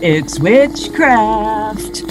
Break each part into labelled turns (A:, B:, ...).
A: It's witchcraft.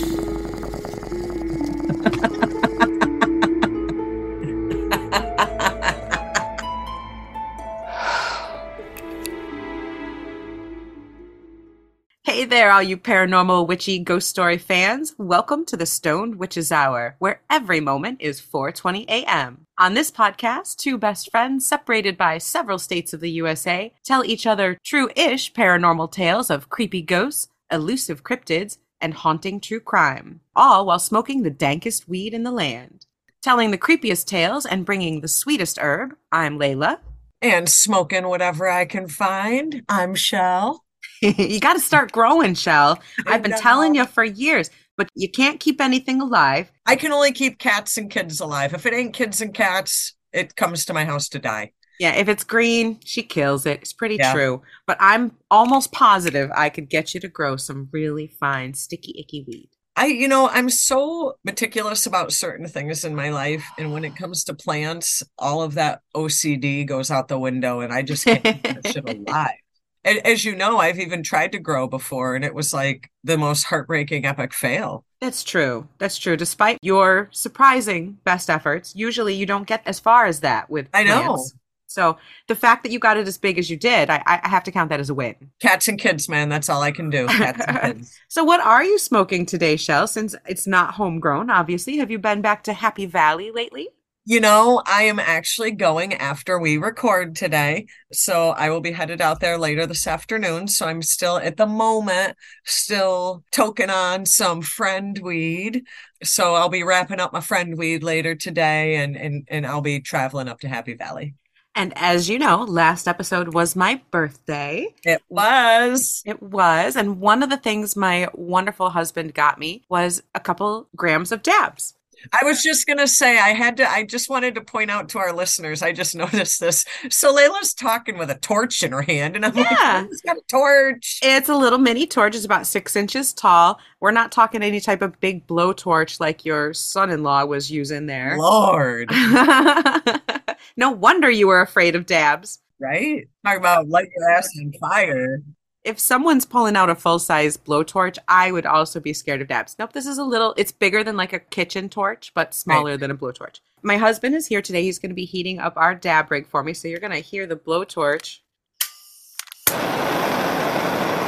B: Hey there, all you paranormal, witchy, ghost story fans. Welcome to the Stoned Witches Hour, where every moment is 4:20 a.m. On this podcast, two best friends separated by several states of the USA tell each other true-ish paranormal tales of creepy ghosts, elusive cryptids, and haunting true crime, all while smoking the dankest weed in the land. Telling the creepiest tales and bringing the sweetest herb, I'm Laylla.
A: And smoking whatever I can find. I'm Chelle.
B: you got to start growing,
A: Chelle.
B: I've been telling you for years, but you can't keep anything alive.
A: I can only keep cats and kids alive. If it ain't kids and cats, it comes to my house to die.
B: Yeah, if it's green, she kills it. It's pretty
A: Yeah.
B: true. But I'm almost positive I could get you to grow some really fine, sticky, icky weed.
A: I, you know, I'm so meticulous about certain things in my life. And when it comes to plants, all of that OCD goes out the window and I just can't keep that shit alive. And as you know, I've even tried to grow before and it was like the most heartbreaking epic fail.
B: That's true. That's true. Despite your surprising best efforts, usually you don't get as far as that with
A: I know.
B: plants. So the fact that you got it as big as you did, I, I have to count that as a win.
A: Cats and kids, man, that's all I can do. Cats and kids.
B: So what are you smoking today, Chelle? Since it's not homegrown, obviously. Have you been back to Happy Valley lately?
A: You know, I am actually going after we record today. So I will be headed out there later this afternoon. So I'm still at the moment, still toking on some friend weed. So I'll be wrapping up my friend weed later today and and, and I'll be traveling up to Happy Valley.
B: And as you know, last episode was my birthday.
A: It was.
B: It was. And one of the things my wonderful husband got me was a couple grams of dabs.
A: I was just gonna say I had to I just wanted to point out to our listeners, I just noticed this. So Laylla's talking with a torch in her hand, and I'm
B: Yeah.
A: like, she's got a torch.
B: It's a little mini torch. It's about six inches tall. We're not talking any type of big blowtorch like your son in law was using there.
A: Lord.
B: no wonder you were afraid of dabs.
A: Right? Talk about light your ass on fire.
B: If someone's pulling out a full size blowtorch, I would also be scared of dabs. Nope, this is a little, it's bigger than like a kitchen torch, but smaller than a blowtorch. My husband is here today. He's going to be heating up our dab rig for me. So you're going to hear the blowtorch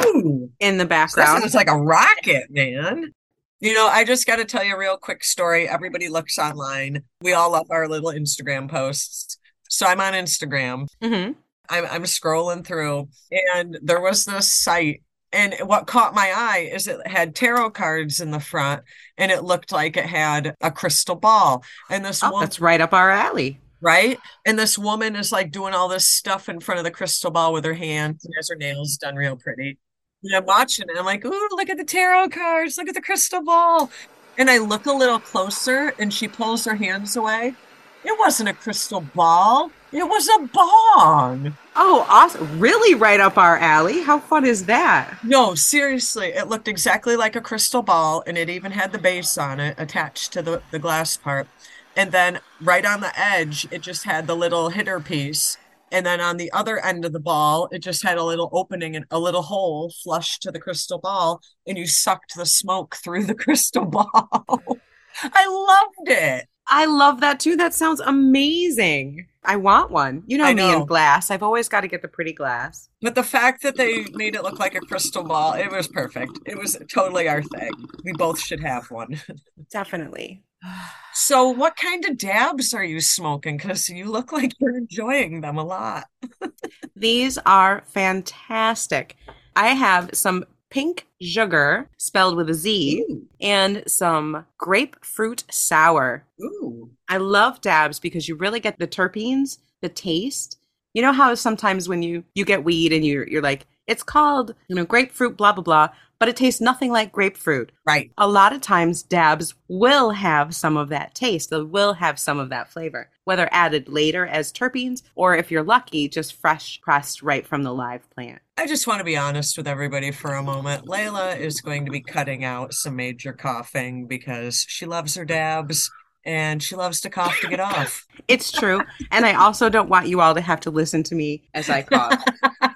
A: Ooh,
B: in the
A: that
B: background.
A: sounds like a rocket, man. You know, I just got to tell you a real quick story. Everybody looks online. We all love our little Instagram posts. So I'm on Instagram.
B: hmm
A: I'm I'm scrolling through, and there was this site. And what caught my eye is it had tarot cards in the front, and it looked like it had a crystal ball. And this
B: Oh,
A: woman,
B: that's right up our alley.
A: right? And this woman is like doing all this stuff in front of the crystal ball with her hands and has her nails done real pretty. And I'm watching it. I'm like, ooh, look at the tarot cards. Look at the crystal ball. And I look a little closer and she pulls her hands away. It wasn't a crystal ball. It was a bong.
B: Oh, awesome. Really right up our alley. How fun is that?
A: No, seriously, it looked exactly like a crystal ball, and it even had the base on it attached to the, the glass part. And then right on the edge, it just had the little hitter piece. And then on the other end of the ball, it just had a little opening and a little hole flush to the crystal ball, and you sucked the smoke through the crystal ball. I loved it.
B: I love that too. That sounds amazing. I want one. You know,
A: I
B: me and glass. I've always got to get the pretty glass.
A: But the fact that they made it look like a crystal ball, it was perfect. It was totally our thing. We both should have one.
B: Definitely.
A: So, what kind of dabs are you smoking? Because you look like you're enjoying them a lot.
B: These are fantastic. I have some pink sugar, spelled with a Z,
A: Ooh,
B: and some grapefruit sour.
A: ooh,
B: I love dabs because you really get the terpenes, the taste. You know how sometimes when you you get weed and you're you're like, it's called, you know, grapefruit, blah blah blah, but it tastes nothing like grapefruit.
A: right.
B: A lot of times dabs will have some of that taste. They will have some of that flavor, whether added later as terpenes or if you're lucky, just fresh pressed right from the live plant.
A: I just want to be honest with everybody for a moment. Laylla is going to be cutting out some major coughing because she loves her dabs and she loves to cough to get off.
B: It's true. and I also don't want you all to have to listen to me as I cough.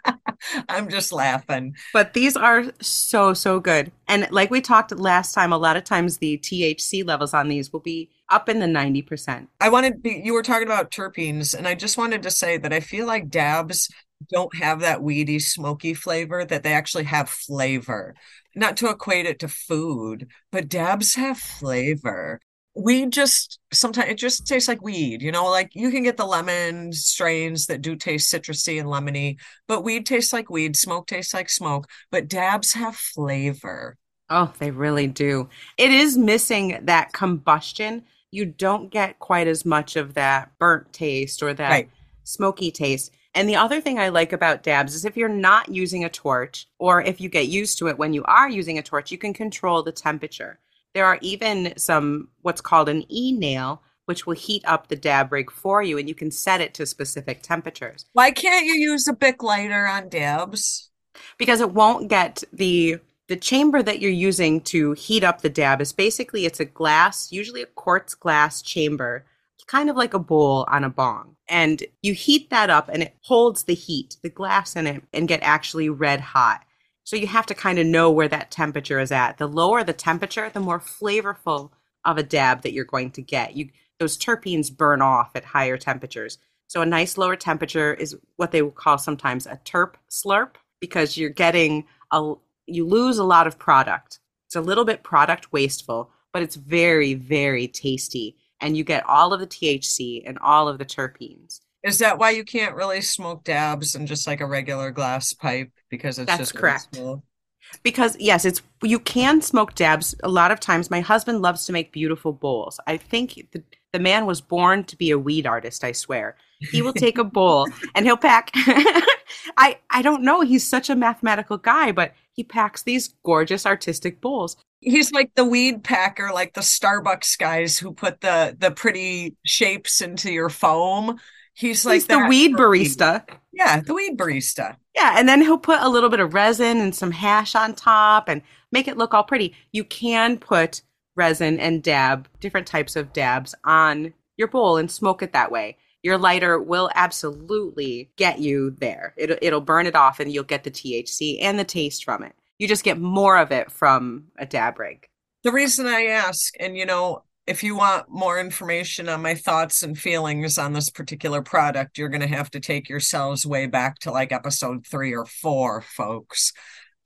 A: I'm just laughing.
B: But these are so, so good. And like we talked last time, a lot of times the THC levels on these will be up in the 90%.
A: I wanted, you were talking about terpenes, and I just wanted to say that I feel like dabs don't have that weedy, smoky flavor, that they actually have flavor. Not to equate it to food, but dabs have flavor. Weed just sometimes it just tastes like weed you know like you can get the lemon strains that do taste citrusy and lemony but weed tastes like weed smoke tastes like smoke but dabs have flavor.
B: Oh they really do. It is missing that combustion. You don't get quite as much of that burnt taste or that right. smoky taste and the other thing I like about dabs is if you're not using a torch, or if you get used to it when you are using a torch, you can control the temperature. There are even some what's called an e nail, which will heat up the dab rig for you, and you can set it to specific temperatures.
A: Why can't you use a Bic lighter on dabs?
B: Because it won't get the the chamber that you're using to heat up the dab is basically it's a glass, usually a quartz glass chamber, kind of like a bowl on a bong. And you heat that up and it holds the heat, the glass in it, and get actually red hot. So you have to kind of know where that temperature is at. The lower the temperature, the more flavorful of a dab that you're going to get. You those terpenes burn off at higher temperatures. So a nice lower temperature is what they will call sometimes a terp slurp because you're getting a you lose a lot of product. It's a little bit product wasteful, but it's very very tasty and you get all of the THC and all of the terpenes.
A: Is that why you can't really smoke dabs in just like a regular glass pipe because it's
B: That's
A: just
B: correct. Because yes, it's you can smoke dabs. A lot of times, my husband loves to make beautiful bowls. I think the, the man was born to be a weed artist. I swear, he will take a bowl and he'll pack. I I don't know. He's such a mathematical guy, but he packs these gorgeous artistic bowls.
A: He's like the weed packer, like the Starbucks guys who put the the pretty shapes into your foam. He's like
B: He's the weed barista.
A: Yeah, the weed barista.
B: Yeah, and then he'll put a little bit of resin and some hash on top and make it look all pretty. You can put resin and dab, different types of dabs on your bowl and smoke it that way. Your lighter will absolutely get you there. It'll, it'll burn it off and you'll get the THC and the taste from it. You just get more of it from a dab rig.
A: The reason I ask, and you know, if you want more information on my thoughts and feelings on this particular product, you're going to have to take yourselves way back to like episode three or four, folks.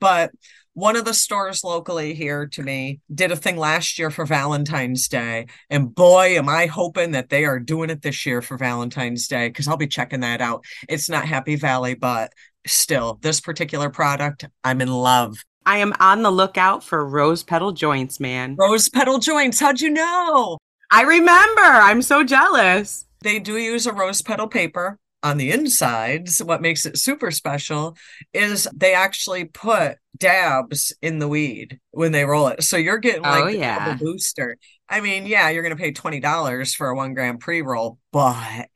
A: But one of the stores locally here to me did a thing last year for Valentine's Day. And boy, am I hoping that they are doing it this year for Valentine's Day because I'll be checking that out. It's not Happy Valley, but still, this particular product, I'm in love.
B: I am on the lookout for rose petal joints, man.
A: Rose petal joints. How'd you know?
B: I remember. I'm so jealous.
A: They do use a rose petal paper on the insides. What makes it super special is they actually put dabs in the weed when they roll it. So you're getting oh, like oh, yeah. booster. I mean, yeah, you're going to pay $20 for a one gram pre roll, but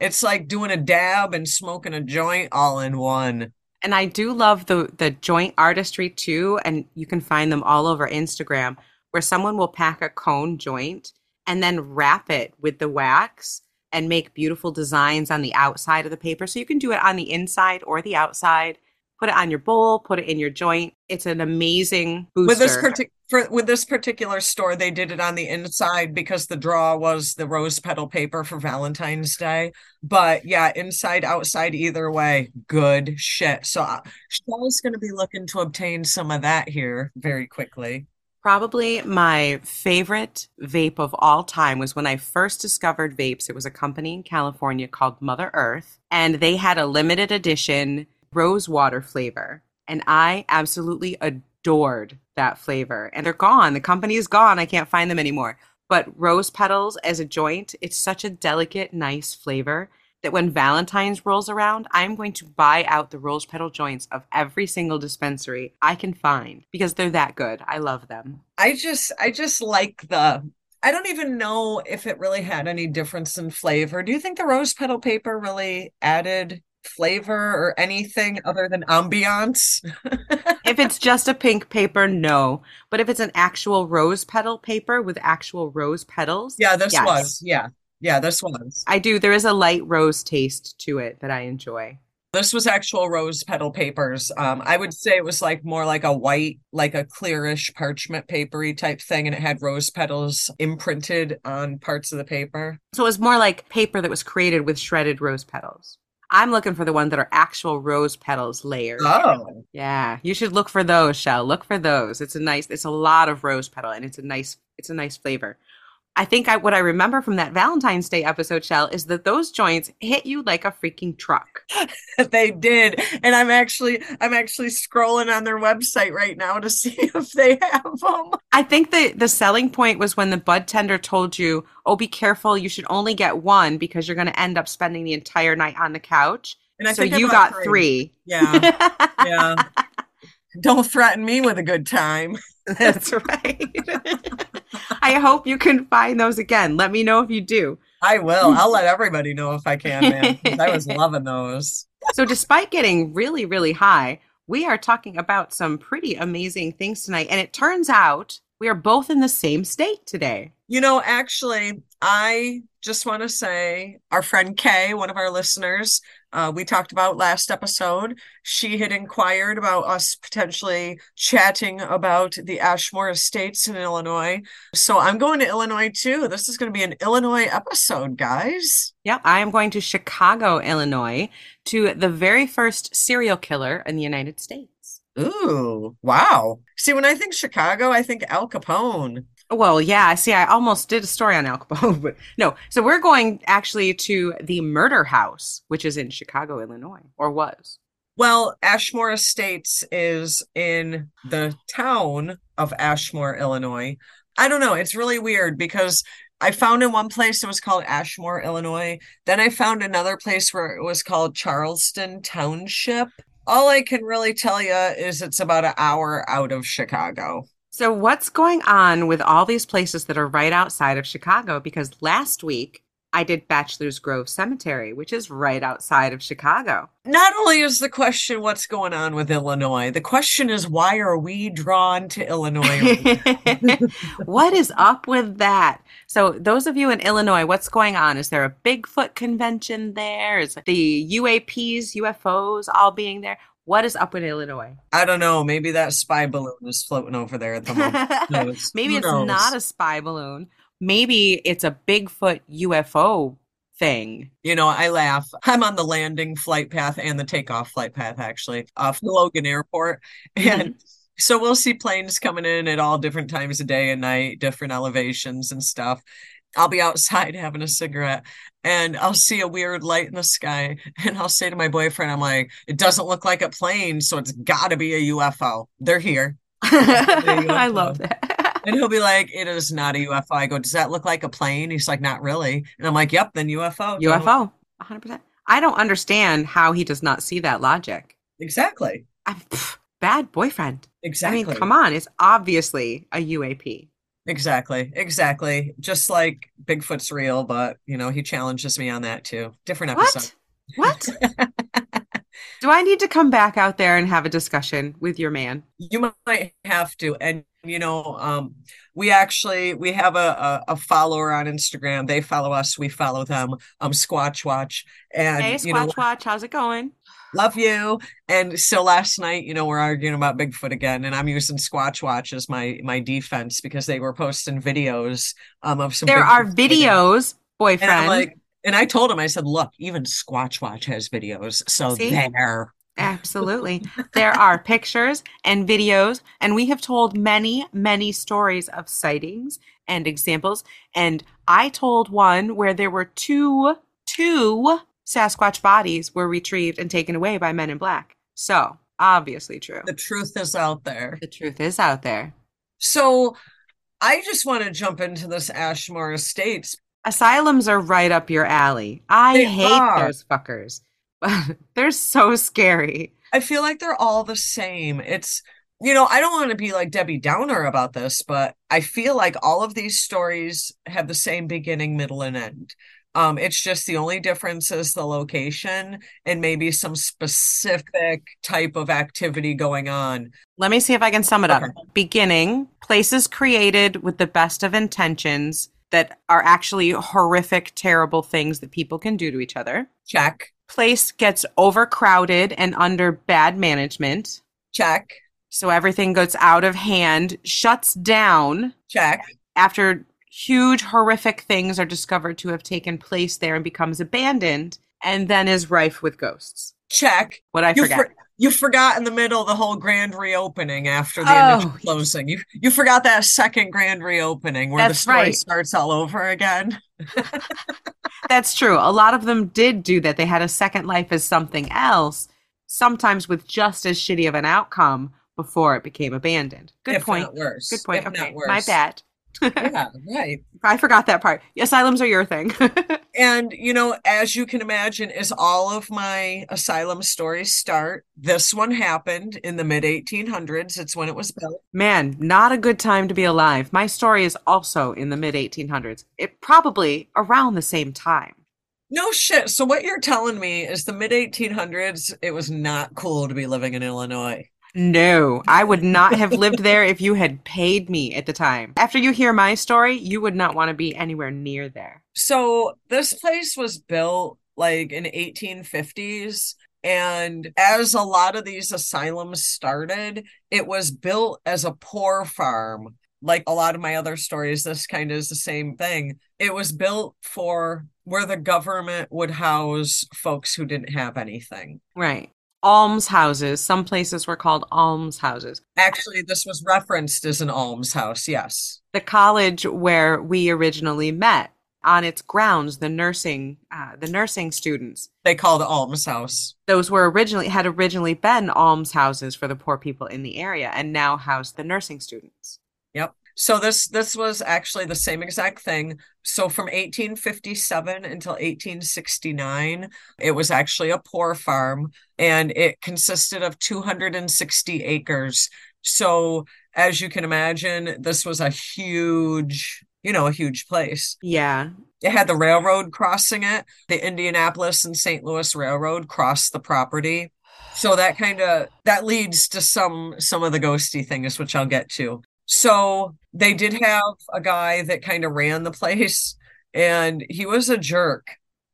A: it's like doing a dab and smoking a joint all in one.
B: And I do love the the joint artistry too, and you can find them all over Instagram where someone will pack a cone joint and then wrap it with the wax and make beautiful designs on the outside of the paper. So you can do it on the inside or the outside put it on your bowl, put it in your joint. It's an amazing booster.
A: With this particular for with this particular store, they did it on the inside because the draw was the rose petal paper for Valentine's Day. But yeah, inside, outside, either way, good shit. So uh, Chelle's going to be looking to obtain some of that here very quickly.
B: Probably my favorite vape of all time was when I first discovered vapes. It was a company in California called Mother Earth, and they had a limited edition rose water flavor. And I absolutely adored that flavor. And they're gone. The company is gone. I can't find them anymore. But rose petals as a joint, it's such a delicate, nice flavor that when Valentine's rolls around, I'm going to buy out the rose petal joints of every single dispensary I can find because they're that good. I love them.
A: I just I just like the I don't even know if it really had any difference in flavor. Do you think the rose petal paper really added flavor or anything other than ambiance?
B: if it's just a pink paper, no. But if it's an actual rose petal paper with actual rose petals,
A: yeah, this yes. was, yeah, yeah, this was.
B: I do. There is a light rose taste to it that I enjoy.
A: This was actual rose petal papers. Um, I would say it was like more like a white, like a clearish parchment papery type thing, and it had rose petals imprinted on parts of the paper.
B: So it was more like paper that was created with shredded rose petals. I'm looking for the ones that are actual rose petals layered.
A: Oh,
B: Yeah, you should look for those, Chelle. Look for those. It's a nice. It's a lot of rose petal, and it's a nice. It's a nice flavor. I think I what I remember from that Valentine's Day episode, Chelle, is that those joints hit you like a freaking truck.
A: they did, and I'm actually I'm actually scrolling on their website right now to see if they have them.
B: I think the the selling point was when the bud tender told you, "Oh, be careful. You should only get one because you're going to end up spending the entire night on the couch."
A: And I
B: so
A: think
B: you got three.
A: Yeah, yeah. Don't threaten me with a good time.
B: That's right. I hope you can find those again. Let me know if you do.
A: I will. Mm. I'll let everybody know if I can, man. I was loving those.
B: So, despite getting really, really high, we are talking about some pretty amazing things tonight. And it turns out we are both in the same state today.
A: You know, actually, I just want to say our friend Kay, one of our listeners, uh, we talked about last episode. She had inquired about us potentially chatting about the Ashmore Estates in Illinois. So I'm going to Illinois too. This is going to be an Illinois episode, guys.
B: Yep, I am going to Chicago, Illinois, to the very first serial killer in the United States.
A: Ooh, wow. See, when I think Chicago, I think Al Capone.
B: Well, yeah, see, I almost did a story on Al Capone, but no. So we're going actually to the murder house, which is in Chicago, Illinois, or was.
A: Well, Ashmore Estates is in the town of Ashmore, Illinois. I don't know. It's really weird because I found in one place it was called Ashmore, Illinois. Then I found another place where it was called Charleston Township. All I can really tell you is it's about an hour out of Chicago.
B: So, what's going on with all these places that are right outside of Chicago? Because last week I did Bachelor's Grove Cemetery, which is right outside of Chicago.
A: Not only is the question what's going on with Illinois, the question is why are we drawn to Illinois?
B: what is up with that? So, those of you in Illinois, what's going on? Is there a Bigfoot convention there? Is the UAPs, UFOs all being there? What is up with Illinois?
A: I don't know. Maybe that spy balloon is floating over there at the moment.
B: Maybe it's
A: knows?
B: not a spy balloon. Maybe it's a Bigfoot UFO thing.
A: You know, I laugh. I'm on the landing flight path and the takeoff flight path, actually, off Logan Airport. And so we'll see planes coming in at all different times of day and night, different elevations and stuff. I'll be outside having a cigarette and I'll see a weird light in the sky. And I'll say to my boyfriend, I'm like, it doesn't look like a plane, so it's got to be a UFO. They're here.
B: I love that.
A: And he'll be like, it is not a UFO. I go, does that look like a plane? He's like, not really. And I'm like, yep, then UFO.
B: UFO, 100%. I don't understand how he does not see that logic.
A: Exactly.
B: I'm, pff, bad boyfriend.
A: Exactly.
B: I mean, come on. It's obviously a UAP.
A: Exactly. Exactly. Just like Bigfoot's real, but you know, he challenges me on that too. Different episode.
B: What? What? Do I need to come back out there and have a discussion with your man?
A: You might have to. And you know, um, we actually we have a, a, a follower on Instagram. They follow us, we follow them. Um, Squatch Watch. And
B: Hey,
A: you know,
B: Squatch Watch, how's it going?
A: Love you. And so last night, you know, we're arguing about Bigfoot again, and I'm using Squatch Watch as my my defense because they were posting videos um of some
B: There
A: Bigfoot
B: are videos,
A: And
B: boyfriend.
A: like, and I told him, I said, look, even Squatch Watch has videos. So
B: See?
A: there.
B: Absolutely. There are pictures and videos, and we have told many, many stories of sightings and examples. And I told one where there were two, two Sasquatch bodies were retrieved and taken away by men in black. So, obviously true.
A: The truth is out there.
B: The truth is out there.
A: So I just want to jump into this Ashmore Estates.
B: Asylums are right up your alley. I
A: They
B: hate
A: are.
B: those fuckers. They're so scary.
A: I feel like they're all the same. It's, you know, I don't want to be like Debbie Downer about this, but I feel like all of these stories have the same beginning, middle, and end. Um, it's just the only difference is the location and maybe some specific type of activity going on.
B: Let me see if I can sum it up.
A: Okay.
B: Beginning, places created with the best of intentions that are actually horrific, terrible things that people can do to each other.
A: Check.
B: Place gets overcrowded and under bad management.
A: Check.
B: So everything goes out of hand, shuts down
A: Check.
B: after huge, horrific things are discovered to have taken place there and becomes abandoned, and then is rife with ghosts.
A: Check.
B: What I
A: You,
B: forget.
A: for- you forgot in the middle the whole grand reopening after the
B: Oh,
A: initial closing. You you forgot that second grand reopening where the story
B: right.
A: starts all over again.
B: That's true. A lot of them did do that. They had a second life as something else, sometimes with just as shitty of an outcome before it became abandoned. Good
A: if
B: point.
A: Worse.
B: Good point.
A: If
B: Okay, my bad.
A: Yeah, right.
B: I forgot that part. Asylums are your thing.
A: And you know, as you can imagine, as all of my asylum stories start, this one happened in the mid 1800s. It's when it was built.
B: Man, not a good time to be alive. My story is also in the mid 1800s. It probably around the same time.
A: No shit. So what you're telling me is the mid 1800s, it was not cool to be living in Illinois.
B: No, I would not have lived there if you had paid me at the time. After you hear my story, you would not want to be anywhere near there.
A: So this place was built like in 1850s. And as a lot of these asylums started, it was built as a poor farm. Like a lot of my other stories, this kind of is the same thing. It was built for where the government would house folks who didn't have anything.
B: Right. Almshouses. Some places were called almshouses.
A: Actually, this was referenced as an almshouse, yes.
B: The college where we originally met, on its grounds, the nursing, uh, the nursing students,
A: They called it almshouse.
B: those were originally had originally been almshouses for the poor people in the area, and now house the nursing students.
A: Yep. So this this was actually the same exact thing. So from 1857 until 1869, it was actually a poor farm and it consisted of 260 acres. So as you can imagine, this was a huge, you know, a huge place.
B: Yeah,
A: It had the railroad crossing it. The Indianapolis and St. Louis Railroad crossed the property. So that kind of that leads to some some of the ghosty things, which I'll get to. So they did have a guy that kind of ran the place, and he was a jerk.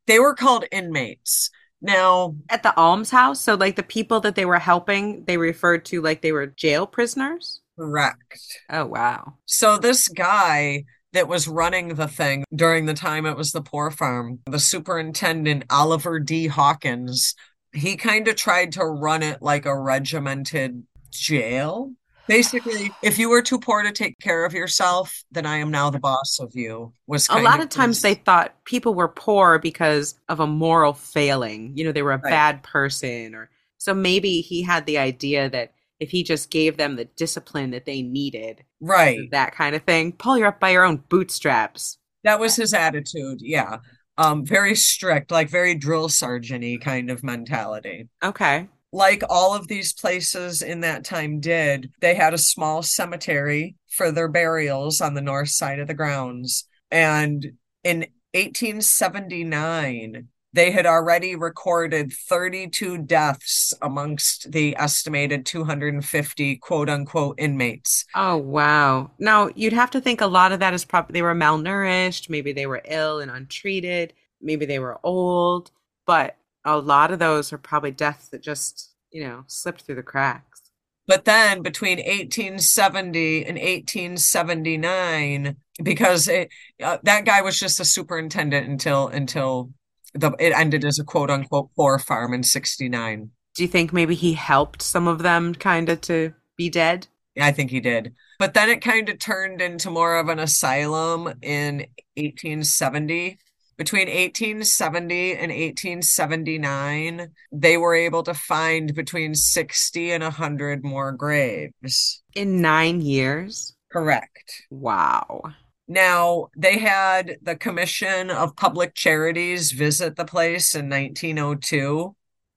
A: They were called inmates. Now,
B: at the almshouse. So, like the people that they were helping, they referred to like they were jail prisoners.
A: correct.
B: Oh wow.
A: So this guy that was running the thing during the time it was the poor farm, the superintendent Oliver D. Hawkins, he kind of tried to run it like a regimented jail. Basically, if you were too poor to take care of yourself, then I am now the boss of you. Was
B: A lot of times
A: his-
B: they thought people were poor because of a moral failing. You know, they were a
A: Right.
B: bad person or so maybe he had the idea that if he just gave them the discipline that they needed,
A: right.
B: that kind of thing, pull you up by your own bootstraps.
A: That was his attitude. Yeah. Um, very strict, like very drill sergeant-y kind of mentality.
B: Okay.
A: Like all of these places in that time did, they had a small cemetery for their burials on the north side of the grounds. And in 1879, they had already recorded 32 deaths amongst the estimated 250 quote unquote inmates.
B: Oh wow. Now you'd have to think a lot of that is probably they were malnourished, maybe they were ill and untreated, maybe they were old, but a lot of those are probably deaths that just, you know, slipped through the cracks.
A: But then between 1870 and 1879, because it, uh, that guy was just a superintendent until until the it ended as a quote unquote poor farm in 69.
B: Do you think maybe he helped some of them kind of to be dead?
A: I think he did. But then it kind of turned into more of an asylum in 1870. Between 1870 and 1879, they were able to find between 60 and 100 more graves.
B: In 9 years?
A: Correct.
B: Wow.
A: Now, they had the Commission of Public Charities visit the place in 1902.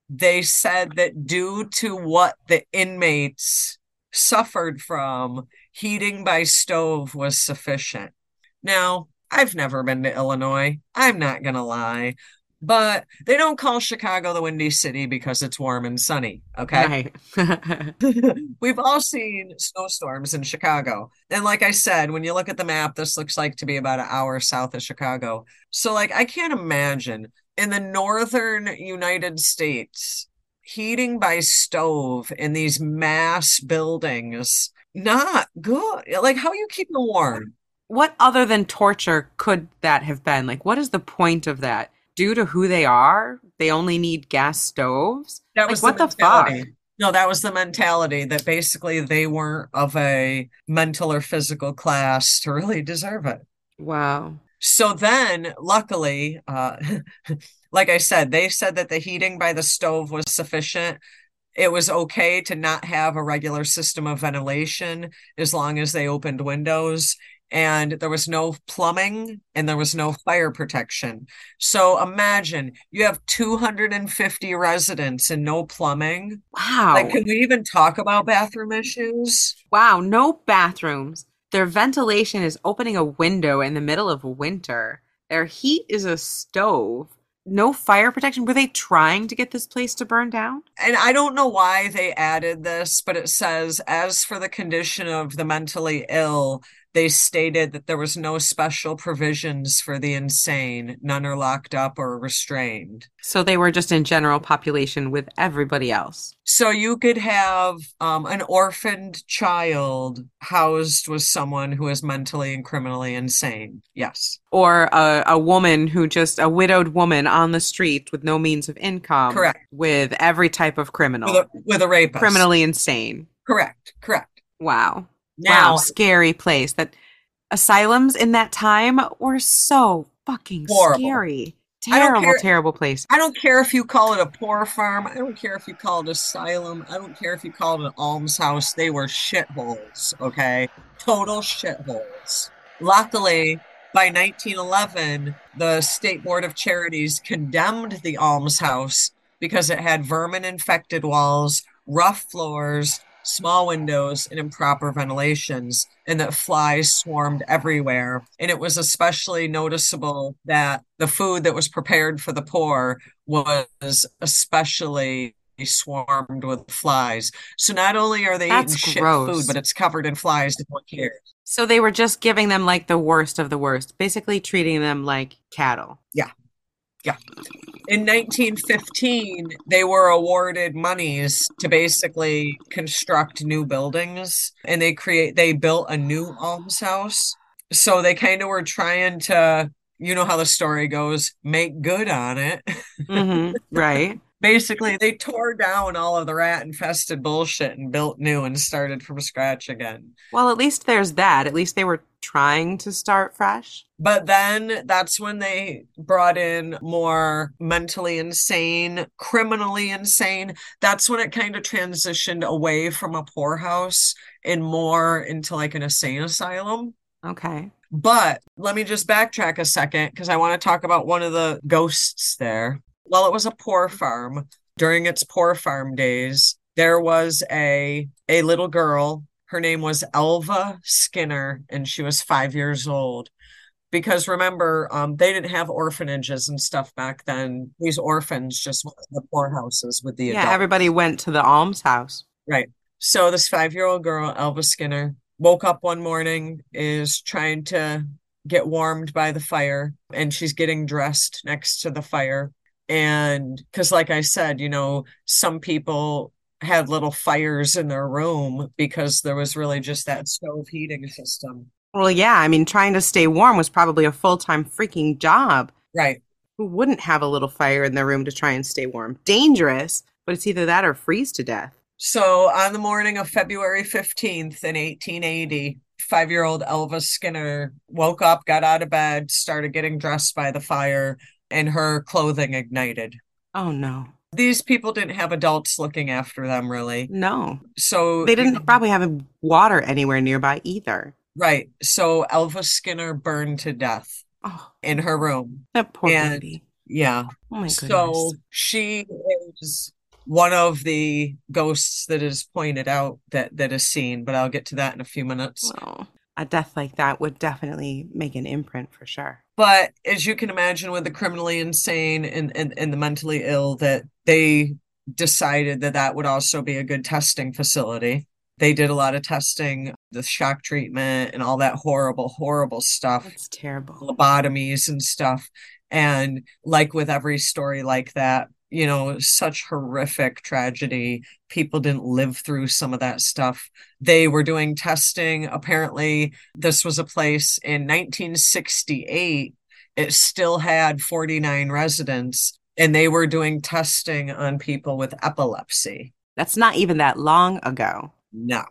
A: They said that due to what the inmates suffered from, heating by stove was sufficient. Now, I've never been to Illinois. I'm not going to lie. But they don't call Chicago the Windy City because it's warm and sunny. Okay.
B: Right.
A: We've all seen snowstorms in Chicago. And like I said, when you look at the map, this looks like to be about an hour south of Chicago. So, like, I can't imagine in the northern United States, heating by stove in these mass buildings, not good. Like, how you keep it warm?
B: What other than torture could that have been? Like, what is the point of that? Due to who they are, they only need gas stoves?
A: That
B: Like,
A: was
B: what the fuck?
A: No, that was the mentality that basically they weren't of a mental or physical class to really deserve it.
B: Wow.
A: So then, luckily, uh, like I said, they said that the heating by the stove was sufficient. It was okay to not have a regular system of ventilation as long as they opened windows. And there was no plumbing and there was no fire protection. So imagine you have 250 residents and no plumbing.
B: Wow.
A: Like, can we even talk about bathroom issues?
B: Wow, no bathrooms. Their ventilation is opening a window in the middle of winter. Their heat is a stove. No fire protection. Were they trying to get this place to burn down?
A: And I don't know why they added this, but it says, as for the condition of the mentally ill, they stated that there was no special provisions for the insane. None are locked up or restrained.
B: So they were just in general population with everybody else.
A: So you could have um, an orphaned child housed with someone who is mentally and criminally insane. Yes,
B: Or a, a woman who just, a widowed woman on the street with no means of income.
A: Correct.
B: With every type of criminal.
A: with a, with a rapist.
B: Criminally insane.
A: Correct. Correct.
B: Wow.
A: Now,
B: wow, scary place. That asylums in that time were so fucking
A: Horrible.
B: scary. Terrible,
A: care-
B: terrible place.
A: I don't care if you call it a poor farm. I don't care if you call it asylum. I don't care if you call it an almshouse. They were shitholes, okay? Total shitholes. Luckily, by 1911, the State Board of Charities condemned the almshouse because it had vermin infected walls, rough floors, small windows, and improper ventilations, and that flies swarmed everywhere. And it was especially noticeable that the food that was prepared for the poor was especially swarmed with flies. So not only are they
B: That's
A: eating shit
B: gross.
A: food, but it's covered in flies. No one cares.
B: So they were just giving them like the worst of the worst, basically treating them like cattle.
A: In 1915, they were awarded monies to basically construct new buildings and they create they built a new almshouse. So they kind of were trying to, you know how the story goes, make good on it.
B: hmm right.
A: Basically, they tore down all of the rat infested bullshit and built new and started from scratch again.
B: Well, at least there's that. At least they were trying to start fresh.
A: But then that's when they brought in more mentally insane, criminally insane. That's when it kind of transitioned away from a poorhouse and more into like an insane asylum.
B: Okay.
A: But let me just backtrack a second because I want to talk about one of the ghosts there. Well, it was a poor farm. During its poor farm days, there was a a little girl. Her name was Elva Skinner, and she was five years old. Because remember, um, they didn't have orphanages and stuff back then. These orphans just went to the poorhouses with the
B: Yeah,
A: adults.
B: everybody went to the almshouse.
A: Right. So this five-year-old girl, Elva Skinner, woke up one morning, is trying to get warmed by the fire, and she's getting dressed next to the fire. And because, like I said, you know, some people had little fires in their room because there was really just that stove heating system.
B: Well, yeah, I mean, trying to stay warm was probably a full time freaking job.
A: Right.
B: Who wouldn't have a little fire in their room to try and stay warm? Dangerous, but it's either that or freeze to death.
A: So on the morning of February 15th in 1880, five-year-old Elva Skinner woke up, got out of bed, started getting dressed by the fire, and her clothing ignited.
B: Oh, no.
A: These people didn't have adults looking after them really.
B: No.
A: So
B: They didn't probably have water anywhere nearby either.
A: right. So Elva Skinner burned to death
B: Oh,
A: in her room.
B: that poor
A: And-
B: baby.
A: Yeah.
B: Oh, my goodness.
A: So she is one of the ghosts that is pointed out that that is seen, but I'll get to that in a few minutes.
B: Well, a death like that would definitely make an imprint for sure.
A: But as you can imagine, with the criminally insane and, and, and the mentally ill, that they decided that that would also be a good testing facility. They did a lot of testing, the shock treatment and all that horrible, horrible stuff,
B: That's terrible.
A: lobotomies and stuff. And like with every story like that, you know, such horrific tragedy. People didn't live through some of that stuff. They were doing testing. Apparently, this was a place in 1968. It still had 49 residents, and they were doing testing on people with epilepsy.
B: That's not even that long ago.
A: No.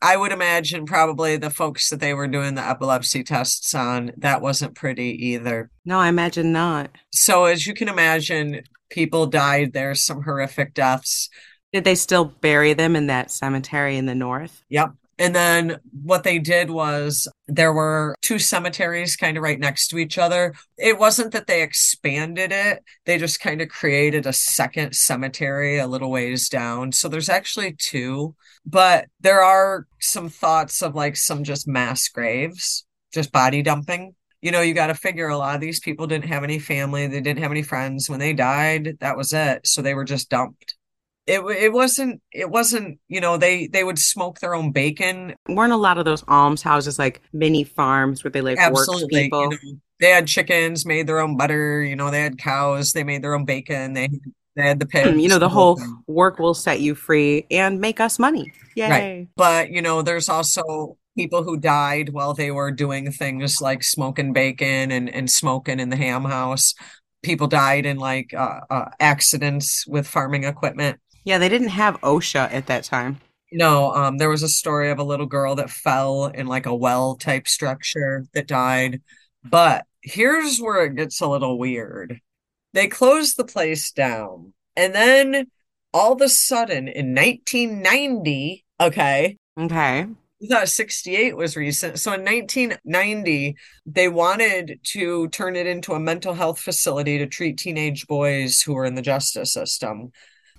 A: I would imagine probably the folks that they were doing the epilepsy tests on, that wasn't pretty either.
B: No, I imagine not.
A: So, as you can imagine, people died. There's some horrific deaths.
B: Did they still bury them in that cemetery in the north?
A: Yep. And then what they did was there were two cemeteries kind of right next to each other. It wasn't that they expanded it, they just kind of created a second cemetery a little ways down. So there's actually two, but there are some thoughts of like some just mass graves, just body dumping. You know, you got to figure a lot of these people didn't have any family, they didn't have any friends. When they died, that was it. So they were just dumped it it wasn't it wasn't you know they they would smoke their own bacon
B: weren't a lot of those almshouses like mini farms where they like Absolutely. worked people you
A: know, they had chickens made their own butter you know they had cows they made their own bacon they they had the pigs
B: you know the whole thing. work will set you free and make us money yay right.
A: but you know there's also people who died while they were doing things like smoking bacon and and smoking in the ham house people died in like uh, uh, accidents with farming equipment
B: yeah, they didn't have OSHA at that time.
A: No, um, there was a story of a little girl that fell in like a well type structure that died. But here's where it gets a little weird. They closed the place down. And then all of a sudden in 1990, okay.
B: Okay.
A: We thought 68 was recent. So in 1990, they wanted to turn it into a mental health facility to treat teenage boys who were in the justice system.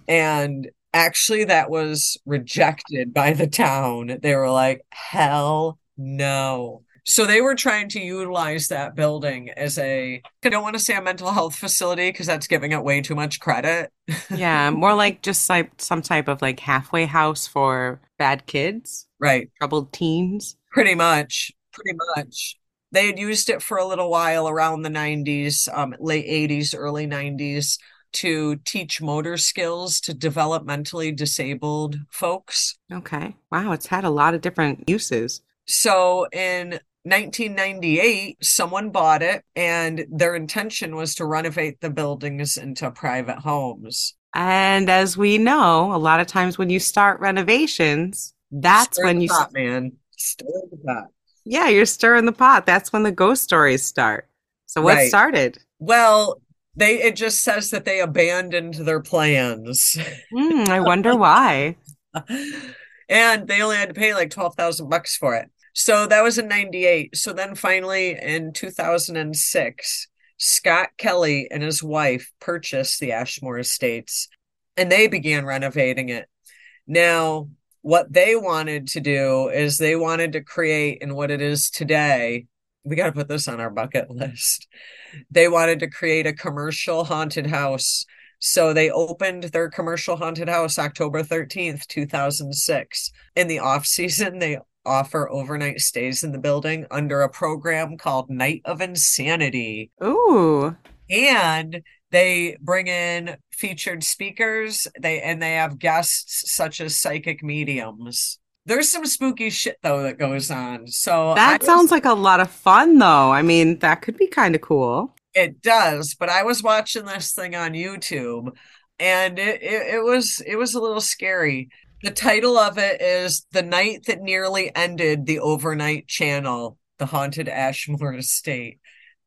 A: And actually, that was rejected by the town. They were like, hell no. So they were trying to utilize that building as a I don't want to say a mental health facility because that's giving it way too much credit.
B: yeah, more like just like some type of like halfway house for bad kids.
A: Right.
B: Troubled teens.
A: Pretty much. Pretty much. They had used it for a little while around the 90s, um, late 80s, early 90s to teach motor skills to developmentally disabled folks.
B: Okay. Wow, it's had a lot of different uses.
A: So in 1998, someone bought it, and their intention was to renovate the buildings into private homes.
B: And as we know, a lot of times when you start renovations, that's
A: Stir
B: when you
A: pot, man. Stir the pot.
B: Yeah, you're stirring the pot. That's when the ghost stories start. So what right. started?
A: Well, they it just says that they abandoned their plans.
B: Mm, I wonder why.
A: and they only had to pay like 12,000 bucks for it. So that was in 98. So then finally in 2006, Scott Kelly and his wife purchased the Ashmore Estates and they began renovating it. Now, what they wanted to do is they wanted to create in what it is today. We got to put this on our bucket list they wanted to create a commercial haunted house. So they opened their commercial haunted house October 13th, 2006. In the off season, they offer overnight stays in the building under a program called Night of Insanity.
B: Ooh.
A: And they bring in featured speakers they and they have guests such as psychic mediums there's some spooky shit though that goes on. So
B: that sounds like a lot of fun though. I mean, that could be kind of cool.
A: It does, but I was watching this thing on YouTube and it, it, it was it was a little scary. The title of it is The Night That Nearly Ended the Overnight Channel, the Haunted Ashmore Estate.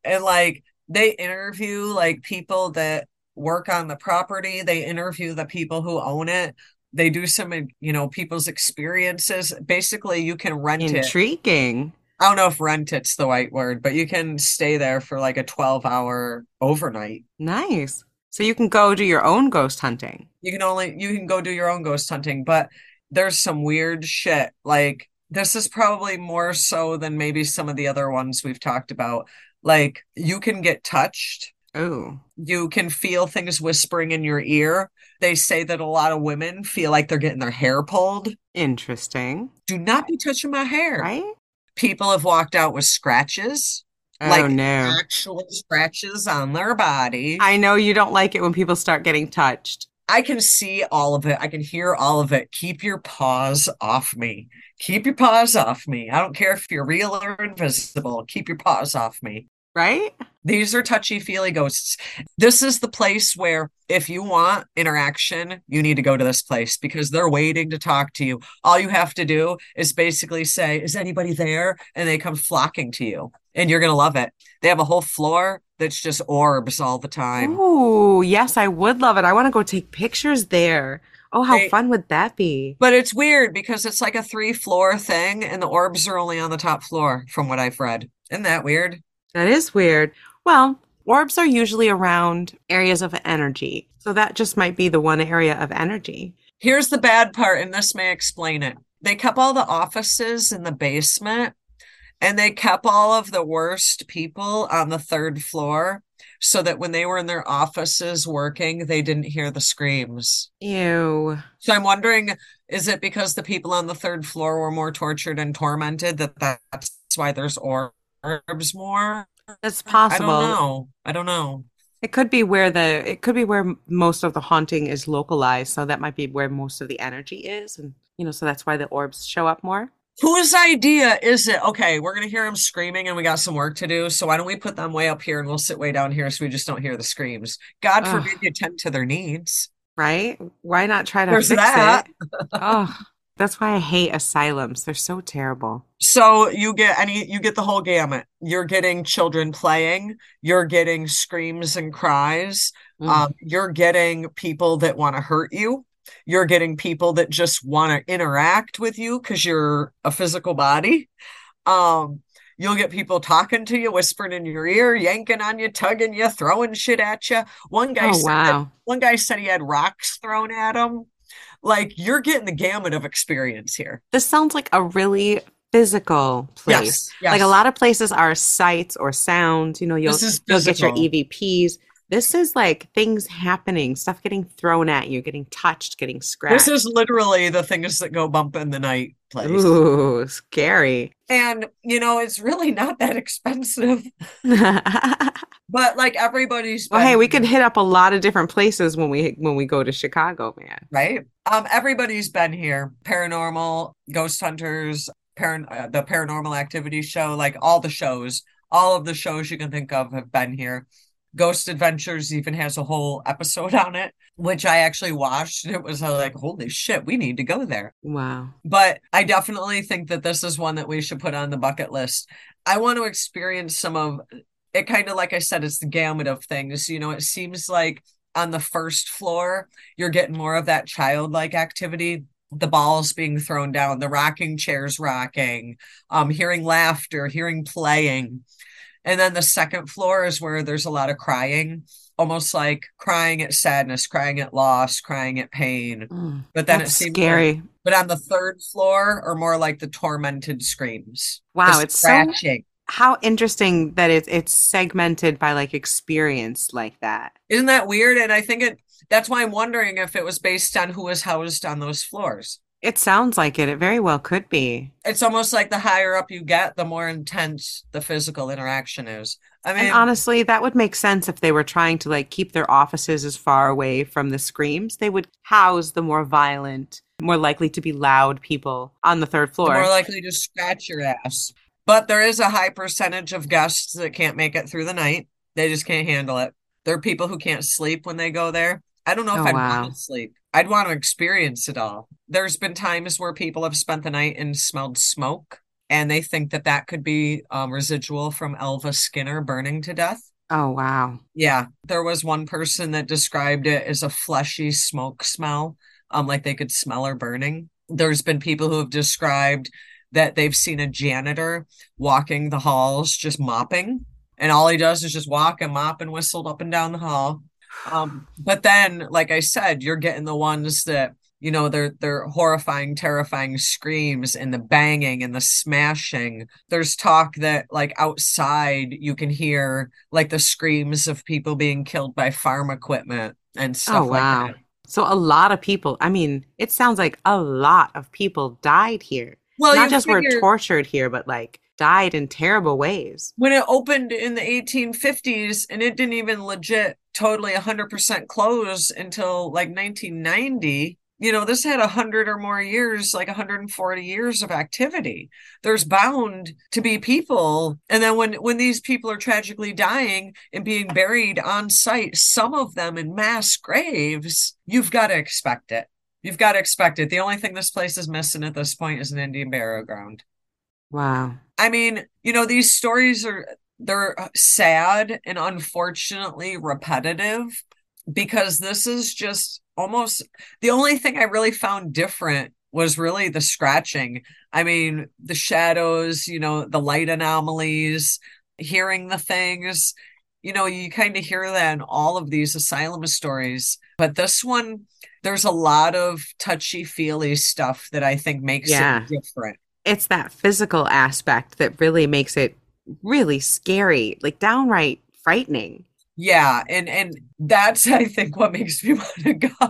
A: And like they interview like people that work on the property, they interview the people who own it they do some uh, you know people's experiences. Basically you can rent
B: intriguing.
A: it. Intriguing. I don't know if rent it's the right word but you can stay there for like a 12 hour overnight.
B: Nice. So you can go do your own ghost hunting.
A: You can only you can go do your own ghost hunting but there's some weird shit. Like this is probably more so than maybe some of the other ones we've talked about. Like you can get touched.
B: Oh.
A: You can feel things whispering in your ear. They say that a lot of women feel like they're getting their hair pulled.
B: Interesting.
A: Do not be touching my hair.
B: Right?
A: People have walked out with scratches.
B: Oh,
A: like
B: no.
A: actual scratches on their body.
B: I know you don't like it when people start getting touched.
A: I can see all of it. I can hear all of it. Keep your paws off me. Keep your paws off me. I don't care if you're real or invisible. Keep your paws off me.
B: Right?
A: These are touchy feely ghosts. This is the place where, if you want interaction, you need to go to this place because they're waiting to talk to you. All you have to do is basically say, Is anybody there? And they come flocking to you, and you're going to love it. They have a whole floor that's just orbs all the time.
B: Oh, yes, I would love it. I want to go take pictures there. Oh, how fun would that be?
A: But it's weird because it's like a three floor thing, and the orbs are only on the top floor, from what I've read. Isn't that weird?
B: That is weird. Well, orbs are usually around areas of energy. So that just might be the one area of energy.
A: Here's the bad part, and this may explain it. They kept all the offices in the basement, and they kept all of the worst people on the third floor so that when they were in their offices working, they didn't hear the screams.
B: Ew.
A: So I'm wondering, is it because the people on the third floor were more tortured and tormented that that's why there's orbs more?
B: It's
A: I
B: possible.
A: don't know. I don't know.
B: It could be where the it could be where most of the haunting is localized, so that might be where most of the energy is, and you know, so that's why the orbs show up more.
A: Whose idea is it? Okay, we're gonna hear them screaming and we got some work to do. So why don't we put them way up here and we'll sit way down here so we just don't hear the screams? God
B: Ugh.
A: forbid you attend to their needs.
B: Right? Why not try to
A: There's
B: fix
A: that.
B: it? Oh, that's why I hate asylums. They're so terrible.
A: So you get any you get the whole gamut. You're getting children playing, you're getting screams and cries,
B: Mm.
A: um, you're getting people that want to hurt you. You're getting people that just want to interact with you because you're a physical body. Um, you'll get people talking to you, whispering in your ear, yanking on you, tugging you, throwing shit at you. One guy
B: Oh
A: said that-
B: wow.
A: one guy said he had rocks thrown at him. Like you're getting the gamut of experience here.
B: This sounds like a really physical place.
A: Yes,
B: Like a lot of places are sights or sounds. You know, you'll you'll get your. EVPs. This is like things happening, stuff getting thrown at you, getting touched, getting scratched.
A: This is literally the things that go bump in the night place.
B: Ooh, scary.
A: And you know, it's really not that expensive. But like everybody's
B: hey,
A: been-
B: we could hit up a lot of different places when we when we go to Chicago, man.
A: right? Um, everybody's been here. Paranormal, Ghost Hunters, paran- uh, the Paranormal Activity Show, like all the shows, all of the shows you can think of have been here. Ghost Adventures even has a whole episode on it, which I actually watched. It was uh, like, holy shit, we need to go there.
B: Wow.
A: But I definitely think that this is one that we should put on the bucket list. I want to experience some of it, kind of like I said, it's the gamut of things. You know, it seems like on the first floor, you're getting more of that childlike activity. The balls being thrown down, the rocking chairs rocking, um, hearing laughter, hearing playing. And then the second floor is where there's a lot of crying, almost like crying at sadness, crying at loss, crying at pain.
B: Mm,
A: But then
B: that's
A: it seems like
B: scary.
A: but on the third floor are more like the tormented screams.
B: Wow, it's so
A: scratching.
B: how interesting that it's it's segmented by like experience like that.
A: Isn't that weird? And I think it that's why I'm wondering if it was based on who was housed on those floors.
B: It sounds like it. It very well could be.
A: It's almost like the higher up you get, the more intense the physical interaction is. I mean,
B: And honestly, that would make sense if they were trying to like keep their offices as far away from the screams. They would house the more violent, more likely to be loud people on the third
A: the
B: floor.
A: more likely to scratch your ass. But there is a high percentage of guests that can't make it through the night. They just can't handle it. There are people who can't sleep when they go there. I don't know if
B: Oh,
A: I'd
B: wow.
A: want to sleep. I'd want to experience it all. There's been times where people have spent the night and smelled smoke, and they think that that could be um, residual from Elva Skinner burning to death.
B: oh wow.
A: Yeah, there was one person that described it as a fleshy smoke smell, um, like they could smell her burning. There's been people who have described that they've seen a janitor walking the halls just mopping, and all he does is just walk and mop and whistle up and down the hall. Um, but then, like I said, you're getting the ones that you know they're they're horrifying, terrifying screams and the banging and the smashing. There's talk that like outside you can hear like the screams of people being killed by farm equipment and stuff
B: Oh
A: like
B: wow.
A: that.
B: So a lot of people, I mean, it sounds like a lot of people died here.
A: Well,
B: Not just were tortured here, but like died in terrible ways.
A: When it opened in the 1850s and it didn't even legit totally 100% close until like 1990, you know, this had 100 or more years, like 140 years of activity. There's bound to be people. And then when when these people are tragically dying and being buried on site, some of them in mass graves, you've got to expect it. You've got to expect it. The only thing this place is missing at this point is an Indian burial ground.
B: Wow.
A: I mean, you know, these stories are they're sad and unfortunately repetitive because this is just almost the only thing I really found different was really the scratching. I mean, the shadows, you know, the light anomalies, hearing the things. You know, you kind of hear that in all of these asylum stories. But this one, there's a lot of touchy feely stuff that I think makes yeah. it different.
B: It's that physical aspect that really makes it really scary, like downright frightening.
A: Yeah, and and that's I think what makes me want to go.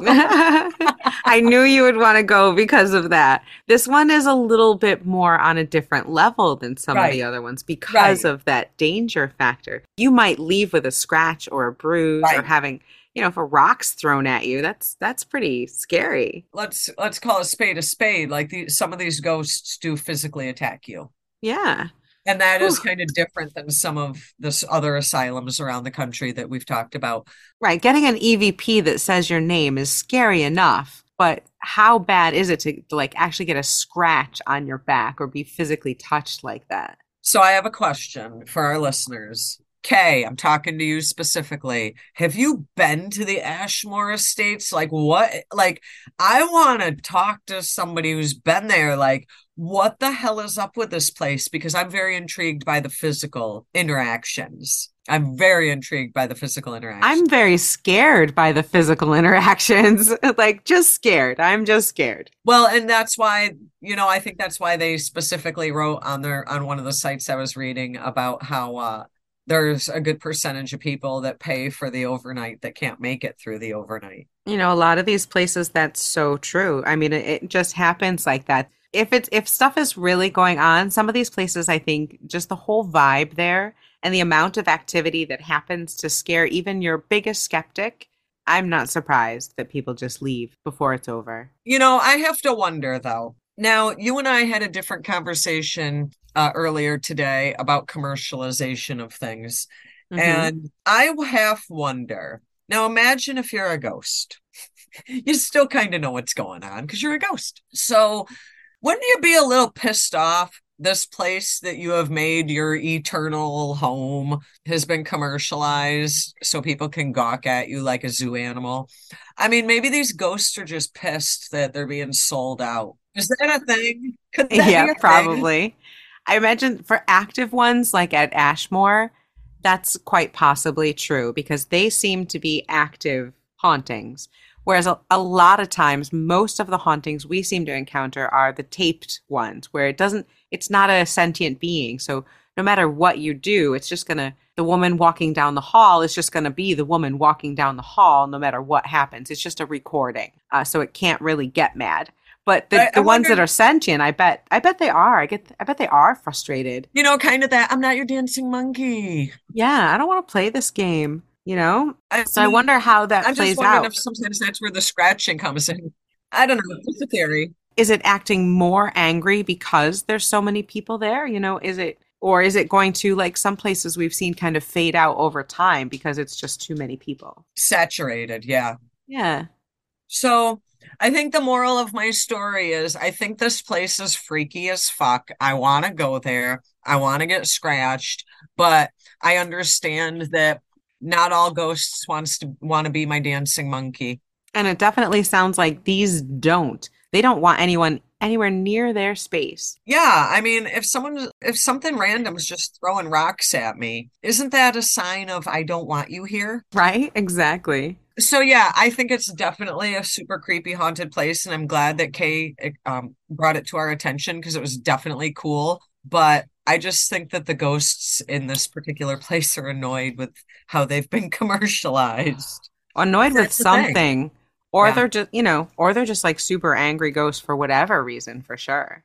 B: I knew you would want to go because of that. This one is a little bit more on a different level than some right. of the other ones because right. of that danger factor. You might leave with a scratch or a bruise right. or having you know if a rock's thrown at you that's that's pretty scary.
A: Let's let's call a spade a spade. Like these some of these ghosts do physically attack you.
B: Yeah.
A: And that is kind of different than some of the other asylums around the country that we've talked about.
B: Right. Getting an evp that says your name is scary enough but how bad is it to, to like actually get a scratch on your back or be physically touched like that?
A: So i have a question for our listeners Kay, I'm talking to you specifically. Have you been to the Ashmore Estates? Like, what? Like, I want to talk to somebody who's been there. Like, what the hell is up with this place? Because I'm very intrigued by the physical interactions. I'm very intrigued by the physical interactions.
B: I'm very scared by the physical interactions. like, just scared. I'm just scared.
A: Well, and that's why, you know, I think that's why they specifically wrote on their on one of the sites I was reading about how uh there's a good percentage of people that pay for the overnight that can't make it through the overnight.
B: You know, a lot of these places that's so true. I mean, it, it just happens like that. If it's if stuff is really going on, some of these places I think just the whole vibe there and the amount of activity that happens to scare even your biggest skeptic, I'm not surprised that people just leave before it's over.
A: You know, I have to wonder though. Now, you and I had a different conversation uh, earlier today about commercialization of things. Mm-hmm. And I half wonder now, imagine if you're a ghost. you still kind of know what's going on because you're a ghost. So, wouldn't you be a little pissed off? This place that you have made your eternal home has been commercialized so people can gawk at you like a zoo animal. I mean, maybe these ghosts are just pissed that they're being sold out. Is that a thing?
B: yeah, probably. Thing? I imagine for active ones like at Ashmore, that's quite possibly true because they seem to be active hauntings. Whereas a, a, lot of times, most of the hauntings we seem to encounter are the taped ones where it doesn't, it's not a sentient being. So no matter what you do, it's just going to, the woman walking down the hall is just going to be the woman walking down the hall no matter what happens. It's just a recording. Uh, so it can't really get mad. But the, I, the ones wonder, that are sentient, I bet, I bet they are. I get, I bet they are frustrated.
A: You know, kind of that. I'm not your dancing monkey.
B: Yeah, I don't want to play this game. You know, I, so I wonder how that I'm plays out. If
A: sometimes that's where the scratching comes in. I don't know. It's a theory.
B: Is it acting more angry because there's so many people there? You know, is it or is it going to like some places we've seen kind of fade out over time because it's just too many people
A: saturated yeah
B: yeah
A: so I think the moral of my story is I think this place is freaky as fuck. I want to go there. I want to get scratched, but I understand that not all ghosts wants to want to be my dancing monkey.
B: And it definitely sounds like these don't. They don't want anyone anywhere near their space.
A: Yeah, I mean, if someone if something random is just throwing rocks at me, isn't that a sign of I don't want you here?
B: Right? Exactly
A: so yeah, I think it's definitely a super creepy haunted place, and I'm glad that Kay um, brought it to our attention because it was definitely cool. But I just think that the ghosts in this particular place are annoyed with how they've been commercialized.
B: Annoyed That's with something, thing. or yeah. they're just you know, or they're just like super angry ghosts for whatever reason, for sure.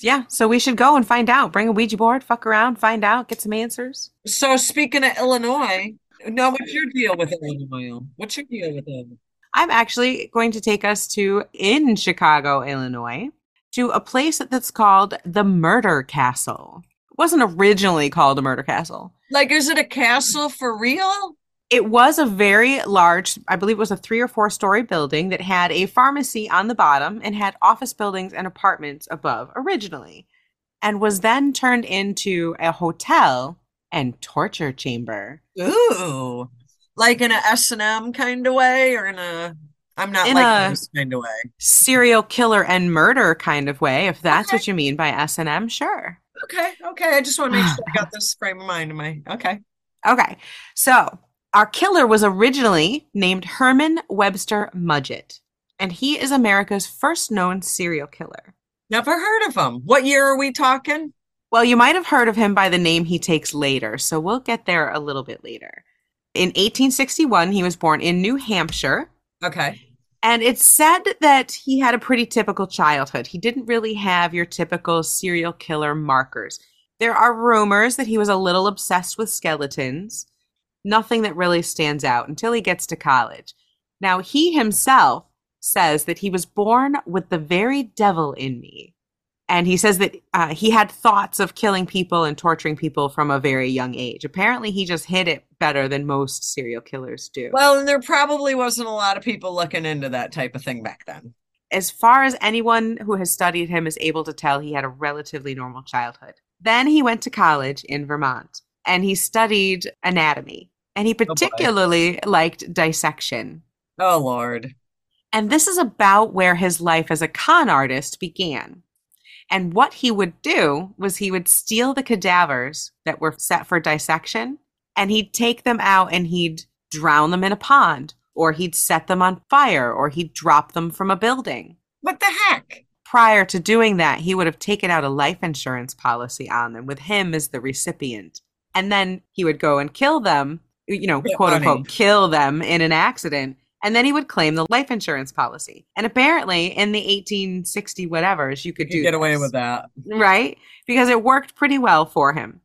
B: Yeah, so we should go and find out. Bring a Ouija board, fuck around, find out, get some answers.
A: So speaking of Illinois, now what's your deal with Illinois? What's your deal with Illinois?
B: I'm actually going to take us to in Chicago, Illinois, to a place that's called the Murder Castle. It wasn't originally called a murder castle.
A: Like, is it a castle for real?
B: It was a very large, I believe it was a three or four story building that had a pharmacy on the bottom and had office buildings and apartments above originally, and was then turned into a hotel and torture chamber.
A: Ooh, like in a S and M kind of way, or in a I'm not
B: In
A: like
B: a-
A: this kind of way.
B: Serial killer and murder kind of way, if that's
A: Okay.
B: what you mean by S and M, sure.
A: Okay, okay. I just want to make sure I got this frame of mind in my okay.
B: Okay, so our killer was originally named Herman Webster Mudgett, and he is America's first known serial killer.
A: Never heard of him. What year are we talking?
B: Well, you might have heard of him by the name he takes later, so we'll get there a little bit later. In 1861, he was born in New Hampshire,
A: Okay.
B: and it's said that he had a pretty typical childhood. He didn't really have your typical serial killer markers. There are rumors that he was a little obsessed with skeletons. Nothing that really stands out until he gets to college. Now, he himself says that he was born with the very devil in me. And he says that uh, he had thoughts of killing people and torturing people from a very young age. Apparently, he just hid it better than most serial killers do.
A: Well, and there probably wasn't a lot of people looking into that type of thing back then.
B: as far as anyone who has studied him is able to tell, he had a relatively normal childhood. Then he went to college in Vermont and he studied anatomy. And he
A: boy.
B: particularly liked dissection.
A: Oh Lord.
B: And this is about where his life as a con artist began. And what he would do was he would steal the cadavers that were set for dissection and he'd take them out and he'd drown them in a pond or he'd set them on fire or he'd drop them from a building.
A: What the heck?
B: Prior to doing that, he would have taken out a life insurance policy on them with him as the recipient. And then he would go and kill them, you know, quote unquote, kill them in an accident. And then he would claim the life insurance policy. And apparently, in the 1860 whatevers, you could
A: You
B: do
A: get away with that.
B: right? Because it worked pretty well for him.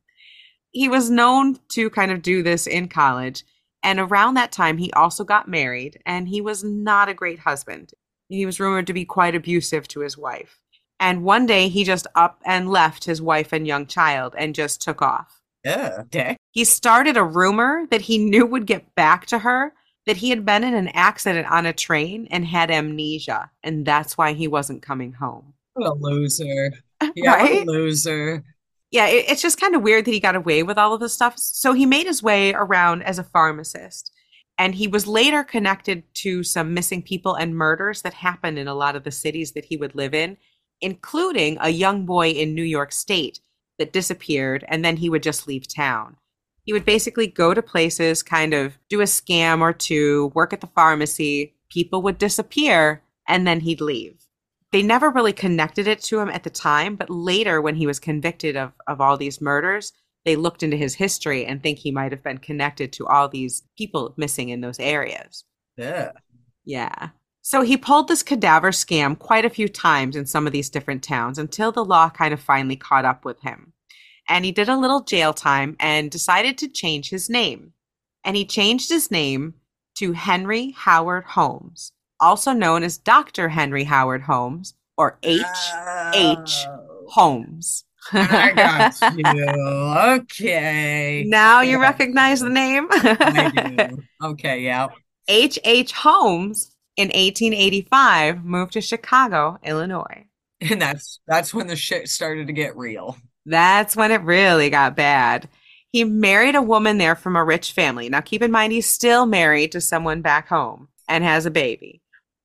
B: He was known to kind of do this in college. And around that time, he also got married, and he was not a great husband. He was rumored to be quite abusive to his wife. And one day, he just up and left his wife and young child and just took off.
A: Yeah. Dick.
B: He started a rumor that he knew would get back to her that he had been in an accident on a train and had amnesia, and that's why he wasn't coming home.
A: What a loser. Yeah,
B: Right?
A: loser.
B: yeah, it, it's just kind of weird that he got away with all of this stuff. So he made his way around as a pharmacist. And he was later connected to some missing people and murders that happened in a lot of the cities that he would live in, including a young boy in New York State that disappeared and then he would just leave town. He would basically go to places, kind of do a scam or two, work at the pharmacy, people would disappear, and then he'd leave they never really connected it to him at the time, but later when he was convicted of, of all these murders, they looked into his history and think he might have been connected to all these people missing in those areas.
A: Yeah.
B: Yeah. So he pulled this cadaver scam quite a few times in some of these different towns until the law kind of finally caught up with him. And he did a little jail time and decided to change his name. And he changed his name to Henry Howard Holmes, also known as Dr. Henry Howard Holmes or H. H.
A: Oh,
B: Holmes.
A: I got you. Okay.
B: now you
A: Yeah.
B: recognize the name?
A: I do. Okay, yeah.
B: H. H. Holmes in 1885 moved to Chicago, Illinois.
A: And that's that's when the shit started to get real.
B: That's when it really got bad. He married a woman there from a rich family. Now, keep in mind, he's still married to someone back home and has a baby.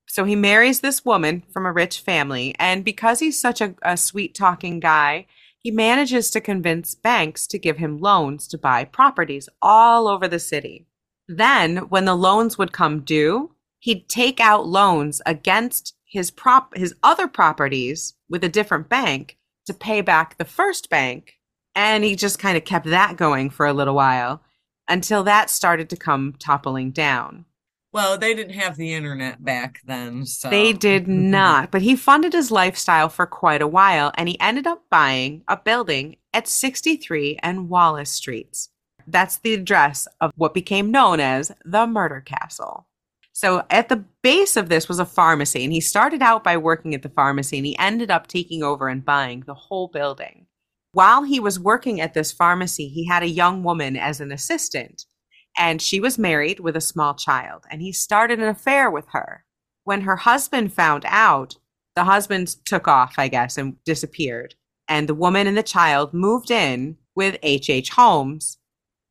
B: So he marries this woman from a rich family. And because he's such a, a sweet talking guy, he manages to convince banks to give him loans to buy properties all over the city. Then, when the loans would come due, he'd take out loans against his prop his other properties with a different bank to pay back the first bank. And he just kind of kept that going for a little while until that started to come toppling down.
A: Well, they didn't have the internet back then, so
B: They did not, but he funded his lifestyle for quite a while and he ended up buying a building at 63 and Wallace Streets. That's the address of what became known as the Murder Castle. So at the base of this was a pharmacy, and he started out by working at the pharmacy and he ended up taking over and buying the whole building. While he was working at this pharmacy, he had a young woman as an assistant, and she was married with a small child, and he started an affair with her. When her husband found out, the husband took off, I guess, and disappeared. And the woman and the child moved in with H.H. H. Holmes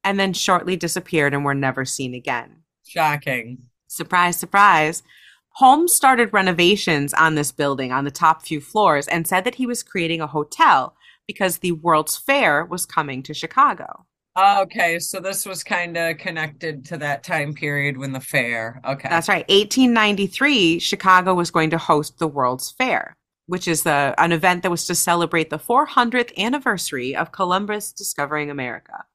B: and then shortly disappeared and were never seen again.
A: shocking.
B: Surprise, surprise. Holmes started renovations on this building on the top few floors and said that he was creating a hotel because the World's Fair was coming to Chicago.
A: Okay, so this was kind of connected to that time period when the fair. Okay.
B: That's right. 1893, Chicago was going to host the World's Fair, which is the, an event that was to celebrate the 400th anniversary of Columbus discovering America.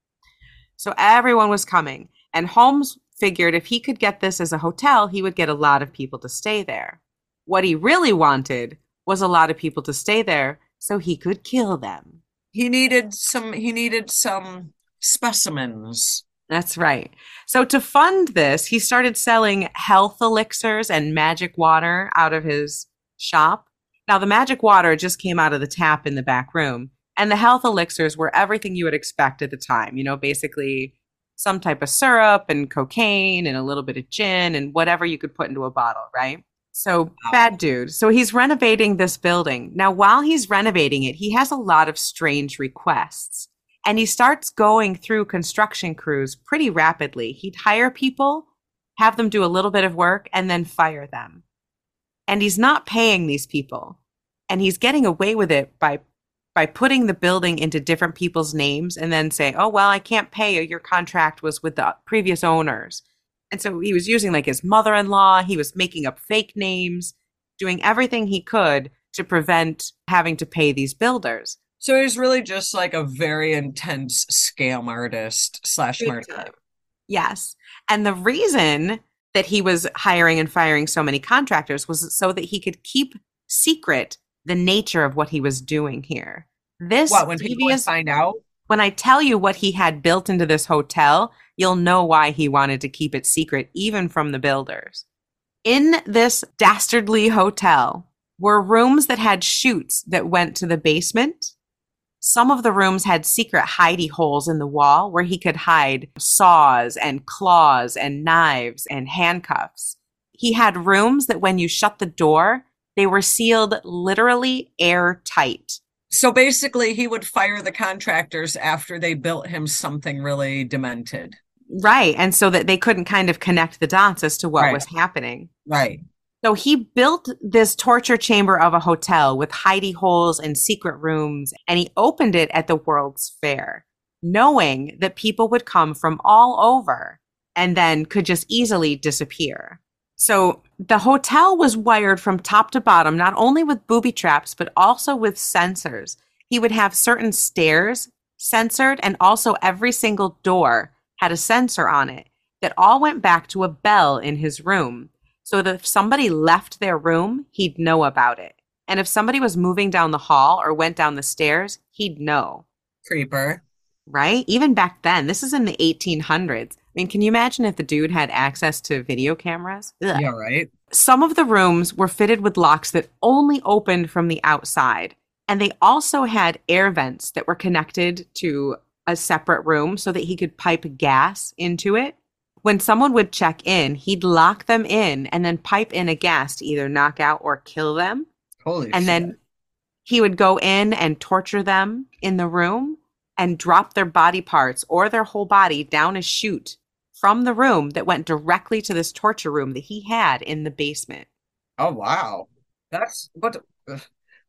B: So everyone was coming, and Holmes figured if he could get this as a hotel, he would get a lot of people to stay there. What he really wanted was a lot of people to stay there so he could kill them.
A: He needed some he needed some specimens.
B: That's right. So to fund this, he started selling health elixirs and magic water out of his shop. Now, the magic water just came out of the tap in the back room, and the health elixirs were everything you would expect at the time. You know, basically some type of syrup and cocaine and a little bit of gin and whatever you could put into a bottle, right? So,
A: Wow.
B: bad dude. So, he's renovating this building. Now, while he's renovating it, he has a lot of strange requests. And he starts going through construction crews pretty rapidly. He'd hire people, have them do a little bit of work, and then fire them. And he's not paying these people. And he's getting away with it by by putting the building into different people's names and then say, "Oh, well, I can't pay you. Your contract was with the previous owners." And so he was using like his mother-in-law, he was making up fake names, doing everything he could to prevent having to pay these builders.
A: So he's really just like a very intense scam artist slash murderer.
B: Yes. And the reason that he was hiring and firing so many contractors was so that he could keep secret the nature of what he was doing here. This
A: What, when people
B: devious,
A: find out?
B: when I tell you what he had built into this hotel, you'll know why he wanted to keep it secret, even from the builders. In this dastardly hotel were rooms that had chutes that went to the basement. Some of the rooms had secret hidey holes in the wall where he could hide saws and claws and knives and handcuffs. He had rooms that when you shut the door, they were sealed literally airtight.
A: So basically, he would fire the contractors after they built him something really demented.
B: Right. And so that they couldn't kind of connect the dots as to what
A: Right.
B: was happening.
A: Right.
B: So he built this torture chamber of a hotel with hidey holes and secret rooms, and he opened it at the World's Fair, knowing that people would come from all over and then could just easily disappear. So the hotel was wired from top to bottom, not only with booby traps, but also with sensors. He would have certain stairs censored, and also every single door had a sensor on it that all went back to a bell in his room. So that if somebody left their room, he'd know about it. And if somebody was moving down the hall or went down the stairs, he'd know,
A: Creeper.
B: right? Even back then, this is in the 1800s. I mean, can you imagine if the dude had access to video cameras? Ugh.
A: Yeah, right.
B: Some of the rooms were fitted with locks that only opened from the outside. And they also had air vents that were connected to a separate room so that he could pipe gas into it. When someone would check in, he'd lock them in and then pipe in a gas to either knock out or kill them.
A: Holy shit.
B: And
A: shit.
B: then he would go in and torture them in the room and drop their body parts or their whole body down a chute from the room that went directly to this torture room that he had in the basement.
A: Oh wow. That's what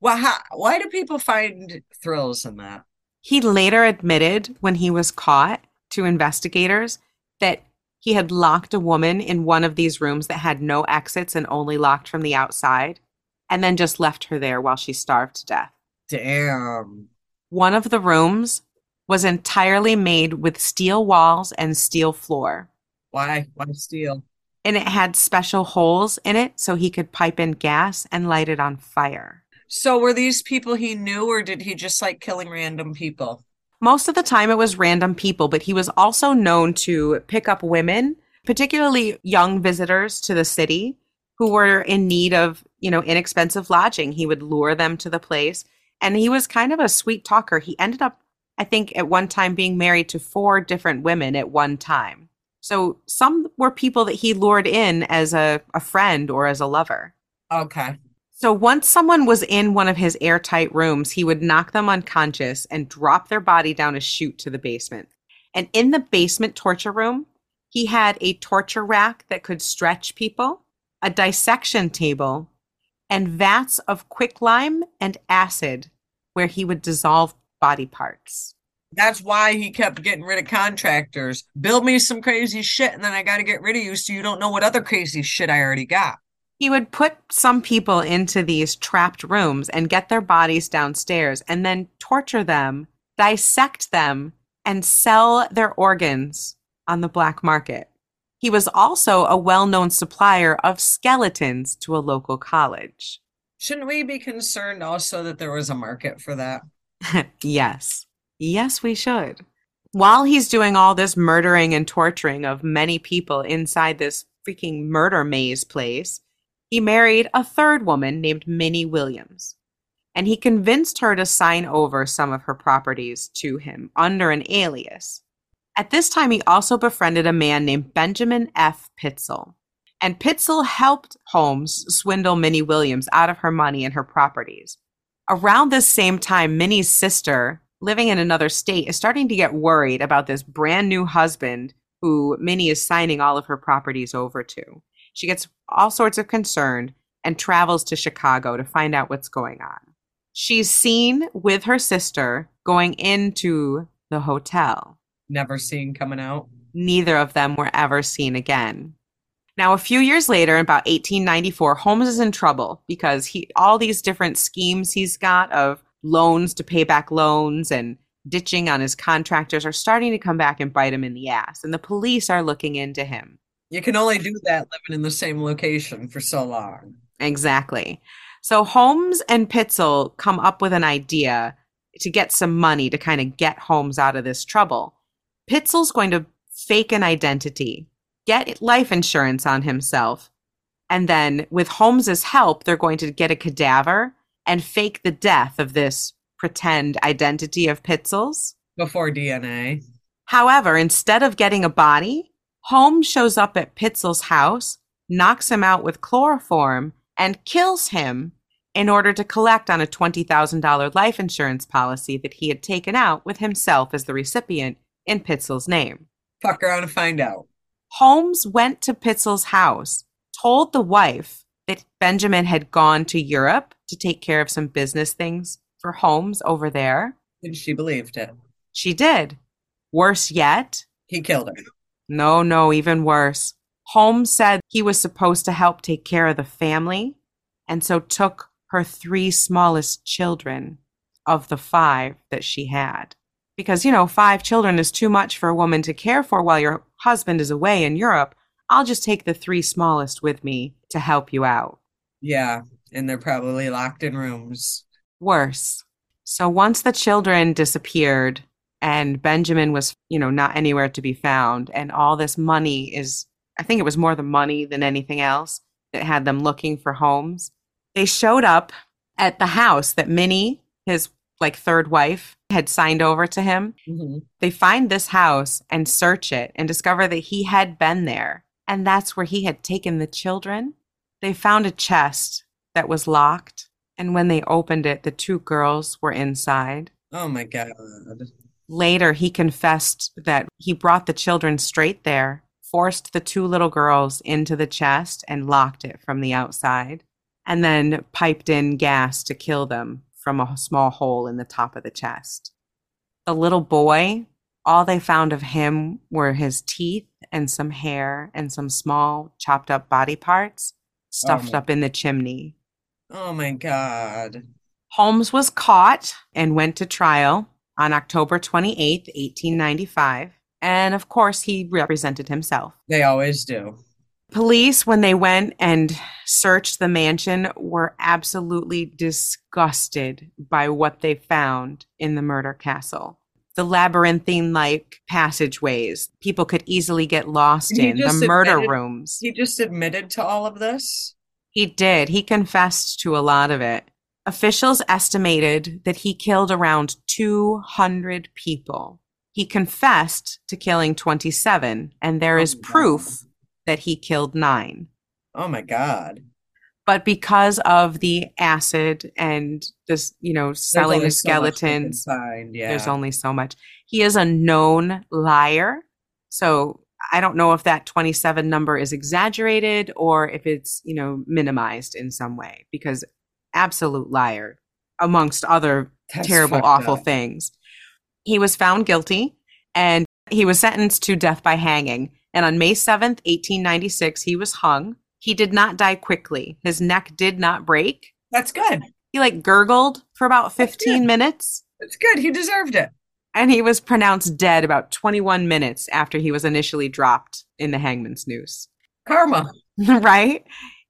A: well how, why do people find thrills in that?
B: He later admitted when he was caught to investigators that he had locked a woman in one of these rooms that had no exits and only locked from the outside, and then just left her there while she starved to death.
A: Damn.
B: One of the rooms was entirely made with steel walls and steel floor.
A: Why? Why steal?
B: and it had special holes in it so he could pipe in gas and light it on fire.
A: So were these people he knew, or did he just like killing random people?
B: Most of the time it was random people, but he was also known to pick up women, particularly young visitors to the city who were in need of, you know, inexpensive lodging. He would lure them to the place. And he was kind of a sweet talker. He ended up, I think, at one time being married to four different women at one time. So some were people that he lured in as a, a friend or as a lover.
A: Okay.
B: So once someone was in one of his airtight rooms, he would knock them unconscious and drop their body down a chute to the basement. And in the basement torture room, he had a torture rack that could stretch people, a dissection table, and vats of quicklime and acid where he would dissolve body parts.
A: That's why he kept getting rid of contractors. Build me some crazy shit, and then I got to get rid of you so you don't know what other crazy shit I already got.
B: He would put some people into these trapped rooms and get their bodies downstairs and then torture them, dissect them, and sell their organs on the black market. He was also a well known supplier of skeletons to a local college.
A: Shouldn't we be concerned also that there was a market for that?
B: yes. Yes, we should. While he's doing all this murdering and torturing of many people inside this freaking murder maze place, he married a third woman named Minnie Williams. And he convinced her to sign over some of her properties to him under an alias. At this time, he also befriended a man named Benjamin F. Pitzel. And Pitzel helped Holmes swindle Minnie Williams out of her money and her properties. Around this same time, Minnie's sister, living in another state, is starting to get worried about this brand new husband who Minnie is signing all of her properties over to. She gets all sorts of concerned and travels to Chicago to find out what's going on. She's seen with her sister going into the hotel.
A: Never seen coming out.
B: Neither of them were ever seen again. Now, a few years later, in about 1894, Holmes is in trouble because he all these different schemes he's got of loans to pay back loans and ditching on his contractors are starting to come back and bite him in the ass, and the police are looking into him.
A: You can only do that living in the same location for so long.
B: Exactly. So Holmes and Pitzel come up with an idea to get some money to kind of get Holmes out of this trouble. Pitzel's going to fake an identity get life insurance on himself. And then, with Holmes's help, they're going to get a cadaver and fake the death of this pretend identity of Pitzel's.
A: Before DNA.
B: However, instead of getting a body, Holmes shows up at Pitzel's house, knocks him out with chloroform, and kills him in order to collect on a $20,000 life insurance policy that he had taken out with himself as the recipient in Pitzel's name.
A: Fuck around and find out.
B: Holmes went to Pitzel's house, told the wife that Benjamin had gone to Europe to take care of some business things for Holmes over there.
A: And she believed it.
B: She did. Worse yet,
A: he killed her.
B: No, no, even worse. Holmes said he was supposed to help take care of the family, and so took her three smallest children of the five that she had because, you know, five children is too much for a woman to care for while your husband is away in Europe. I'll just take the three smallest with me to help you out.
A: Yeah, and they're probably locked in rooms.
B: Worse. So once the children disappeared and Benjamin was, you know, not anywhere to be found, and all this money is, I think it was more the money than anything else that had them looking for Holmes. They showed up at the house that Minnie, his like third wife had signed over to him. Mm-hmm. They find this house and search it and discover that he had been there. And that's where he had taken the children. They found a chest that was locked. And when they opened it, the two girls were inside.
A: Oh my God.
B: Later, he confessed that he brought the children straight there, forced the two little girls into the chest, and locked it from the outside, and then piped in gas to kill them from a small hole in the top of the chest. The little boy, all they found of him were his teeth and some hair and some small chopped up body parts stuffed oh up in the chimney.
A: Oh my God.
B: Holmes was caught and went to trial on October 28th, 1895. And of course, he represented himself.
A: They always do.
B: Police, when they went and searched the mansion, were absolutely disgusted by what they found in the murder castle. The labyrinthine like passageways people could easily get lost
A: He
B: in, the murder
A: admitted-
B: rooms.
A: He just admitted to all of this.
B: He did. He confessed to a lot of it. Officials estimated that he killed around 200 people. He confessed to killing 27, and there is
A: Oh
B: proof. That he killed nine.
A: Oh my God.
B: But because of the acid and this, you know, selling the
A: so much we can
B: skeletons,
A: Find. Yeah.
B: there's only so much. He is a known liar. So I don't know if that 27 number is exaggerated or if it's, you know, minimized in some way because absolute liar amongst other
A: That's
B: terrible, awful
A: up.
B: things. He was found guilty and he was sentenced to death by hanging. And on May 7th, 1896, he was hung. He did not die quickly. His neck did not break.
A: That's good.
B: He like gurgled for about 15
A: good.
B: minutes
A: That's good. He deserved it.
B: and he was pronounced dead about 21 minutes after he was initially dropped in the hangman's noose.
A: Karma.
B: right?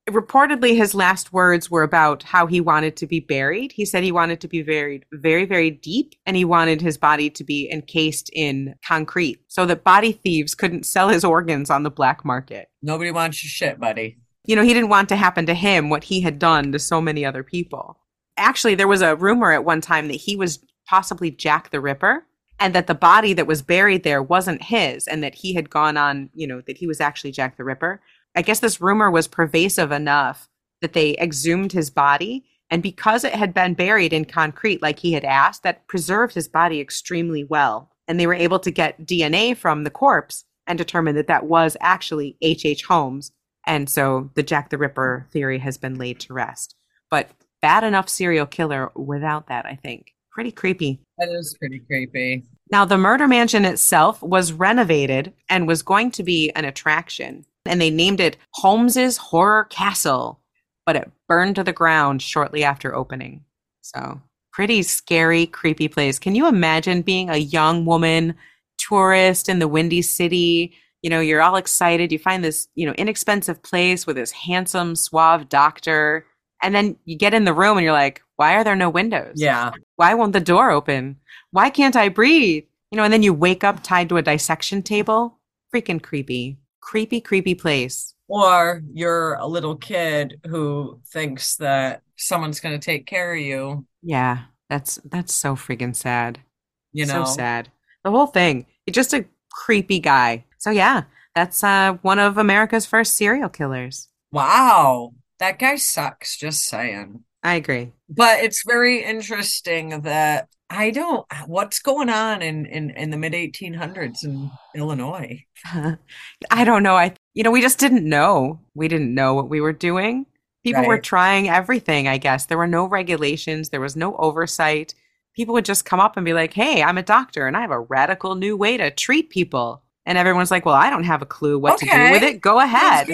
B: Reportedly, his last words were about how he wanted to be buried. He said he wanted to be buried very, very deep and he wanted his body to be encased in concrete so that body thieves couldn't sell his organs on the black market.
A: Nobody wants your shit, buddy.
B: You know, he didn't want to happen to him what he had done to so many other people. Actually, there was a rumor at one time that he was possibly Jack the Ripper and that the body that was buried there wasn't his and that he had gone on, you know, that he was actually Jack the Ripper. I guess this rumor was pervasive enough that they exhumed his body. And because it had been buried in concrete like he had asked, that preserved his body extremely well. And they were able to get DNA from the corpse and determine that that was actually H.H. H. Holmes. And so the Jack the Ripper theory has been laid to rest. But bad enough serial killer without that, I think. Pretty creepy.
A: That is pretty creepy.
B: Now, the murder mansion itself was renovated and was going to be an attraction. And they named it Holmes's Horror Castle, but it burned to the ground shortly after opening. So, pretty scary, creepy place. Can you imagine being a young woman, tourist in the Windy City? You know, you're all excited. You find this, you know, inexpensive place with this handsome, suave doctor. And then you get in the room and you're like, why are there no windows?
A: Yeah.
B: Why won't the door open? Why can't I breathe? You know, and then you wake up tied to a dissection table. Freaking creepy. Creepy, creepy place.
A: Or you're a little kid who thinks that someone's going to take care of you,
B: Yeah, that's that's so freaking sad.
A: you know?
B: So sad. The whole thing. He's just a creepy guy. So yeah, that's uh one of America's first serial killers.
A: Wow. That guy sucks, just saying.
B: I agree.
A: But it's very interesting that I don't, what's going on in, in, in the mid 1800s in Illinois?
B: I don't know. I you know, we just didn't know. We didn't know what we were doing. People were trying everything, I guess. There were no regulations, there was no oversight. People would just come up and be like, "Hey, I'm a doctor and I have a radical new way to treat people." And everyone's like, "Well, I don't have a clue what to do with it. Go ahead."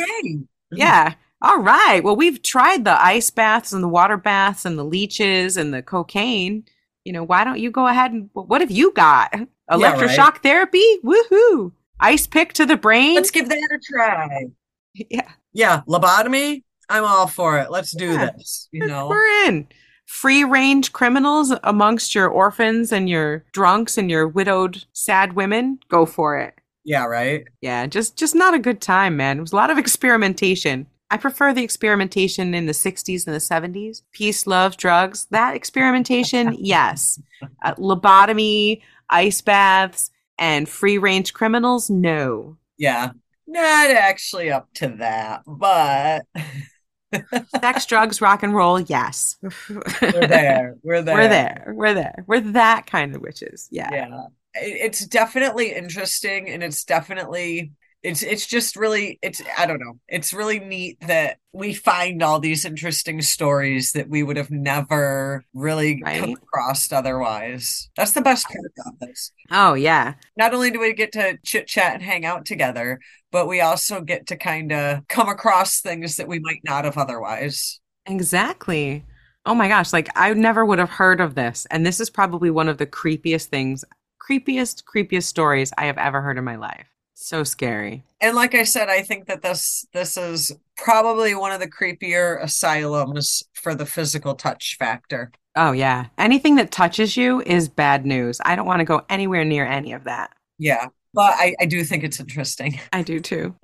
B: Yeah. All right. Well, we've tried the ice baths and the water baths and the leeches and the cocaine. You know, why don't you go ahead and what have you got? Electroshock therapy? Woohoo. Ice pick to the brain?
A: Let's give that a try.
B: yeah.
A: Yeah, lobotomy. I'm all for it. Let's do
B: Yeah.
A: this. You know,
B: We're in. Free range criminals amongst your orphans and your drunks and your widowed sad women. Go for it.
A: yeah, right.
B: Yeah, just just not a good time, man. It was a lot of experimentation. I prefer the experimentation in the 60s and the 70s. Peace, love, drugs. That experimentation, yes. Uh, lobotomy, ice baths, and free range criminals, no.
A: Yeah, not actually up to that, but
B: Sex, drugs, rock and roll, yes.
A: we're there. We're there.
B: We're there. We're there. We're that kind of witches. Yeah.
A: Yeah. It's definitely interesting and it's definitely it's it's just really it's I don't know. It's really neat that we find all these interesting stories that we would have never really come across otherwise. That's the best part about this.
B: Oh, yeah.
A: Not only do we get to chit chat and hang out together, but we also get to kind of come across things that we might not have otherwise.
B: Exactly. Oh my gosh, like I never would have heard of this. And this is probably one of the creepiest things, creepiest, creepiest stories I have ever heard in my life. So scary.
A: And like I said, I think that this this is probably one of the creepier asylums for the physical touch factor.
B: Oh, yeah. Anything that touches you is bad news. I don't want to go anywhere near any of that.
A: Yeah. But I, I do think it's interesting.
B: I do too.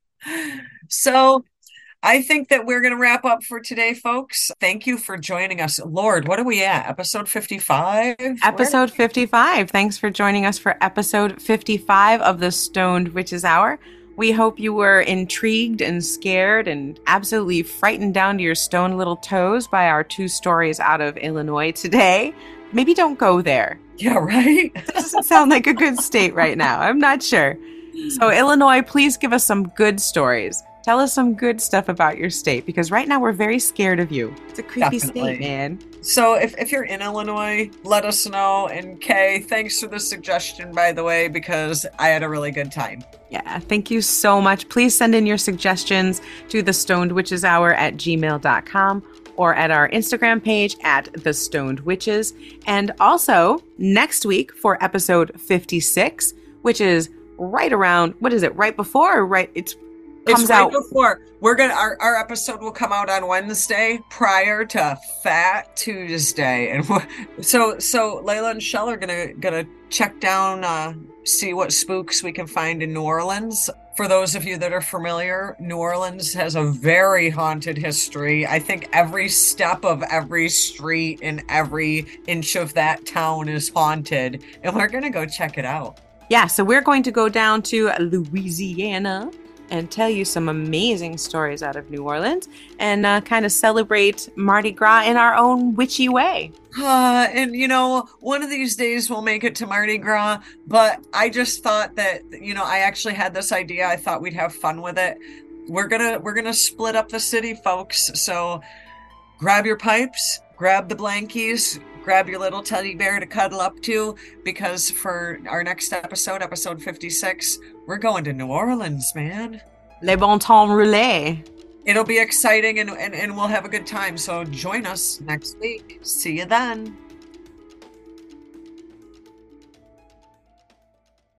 A: so I think that we're going to wrap up for today, folks. Thank you for joining us. Lord, what are we at? Episode 55?
B: Episode 55. Thanks for joining us for episode 55 of the Stoned Witches Hour. We hope you were intrigued and scared and absolutely frightened down to your stone little toes by our two stories out of Illinois today. Maybe don't go there.
A: Yeah, right?
B: That doesn't sound like a good state right now. I'm not sure. So, Illinois, please give us some good stories. Tell us some good stuff about your state because right now we're very scared of you. It's a creepy
A: Definitely.
B: state, man.
A: So if, if you're in Illinois, let us know. And Kay, thanks for the suggestion, by the way, because I had a really good time.
B: Yeah, thank you so much. Please send in your suggestions to the stoned witches hour at gmail.com or at our Instagram page at the stoned witches. And also next week for episode 56, which is right around what is it, right before or right it's comes
A: it's right
B: out.
A: before we're gonna our, our episode will come out on wednesday prior to fat tuesday. And so so Laylla and Chelle are gonna gonna check down uh see what spooks we can find in new orleans. For those of you that are familiar new orleans has a very haunted history. I think every step of every street and every inch of that town is haunted and we're gonna go check it out.
B: Yeah, so we're going to go down to Louisiana and tell you some amazing stories out of New Orleans and uh, kind of celebrate Mardi Gras in our own witchy way.
A: Uh, and you know, one of these days we'll make it to Mardi Gras, but I just thought that, you know, I actually had this idea. I thought we'd have fun with it. We're gonna we're gonna split up the city, folks. So grab your pipes, grab the blankies, grab your little teddy bear to cuddle up to, because for our next episode, episode 56, we're going to New Orleans, man.
B: Les bon temps roulés.
A: It'll be exciting and, and, and we'll have a good time. So join us next week. See you then.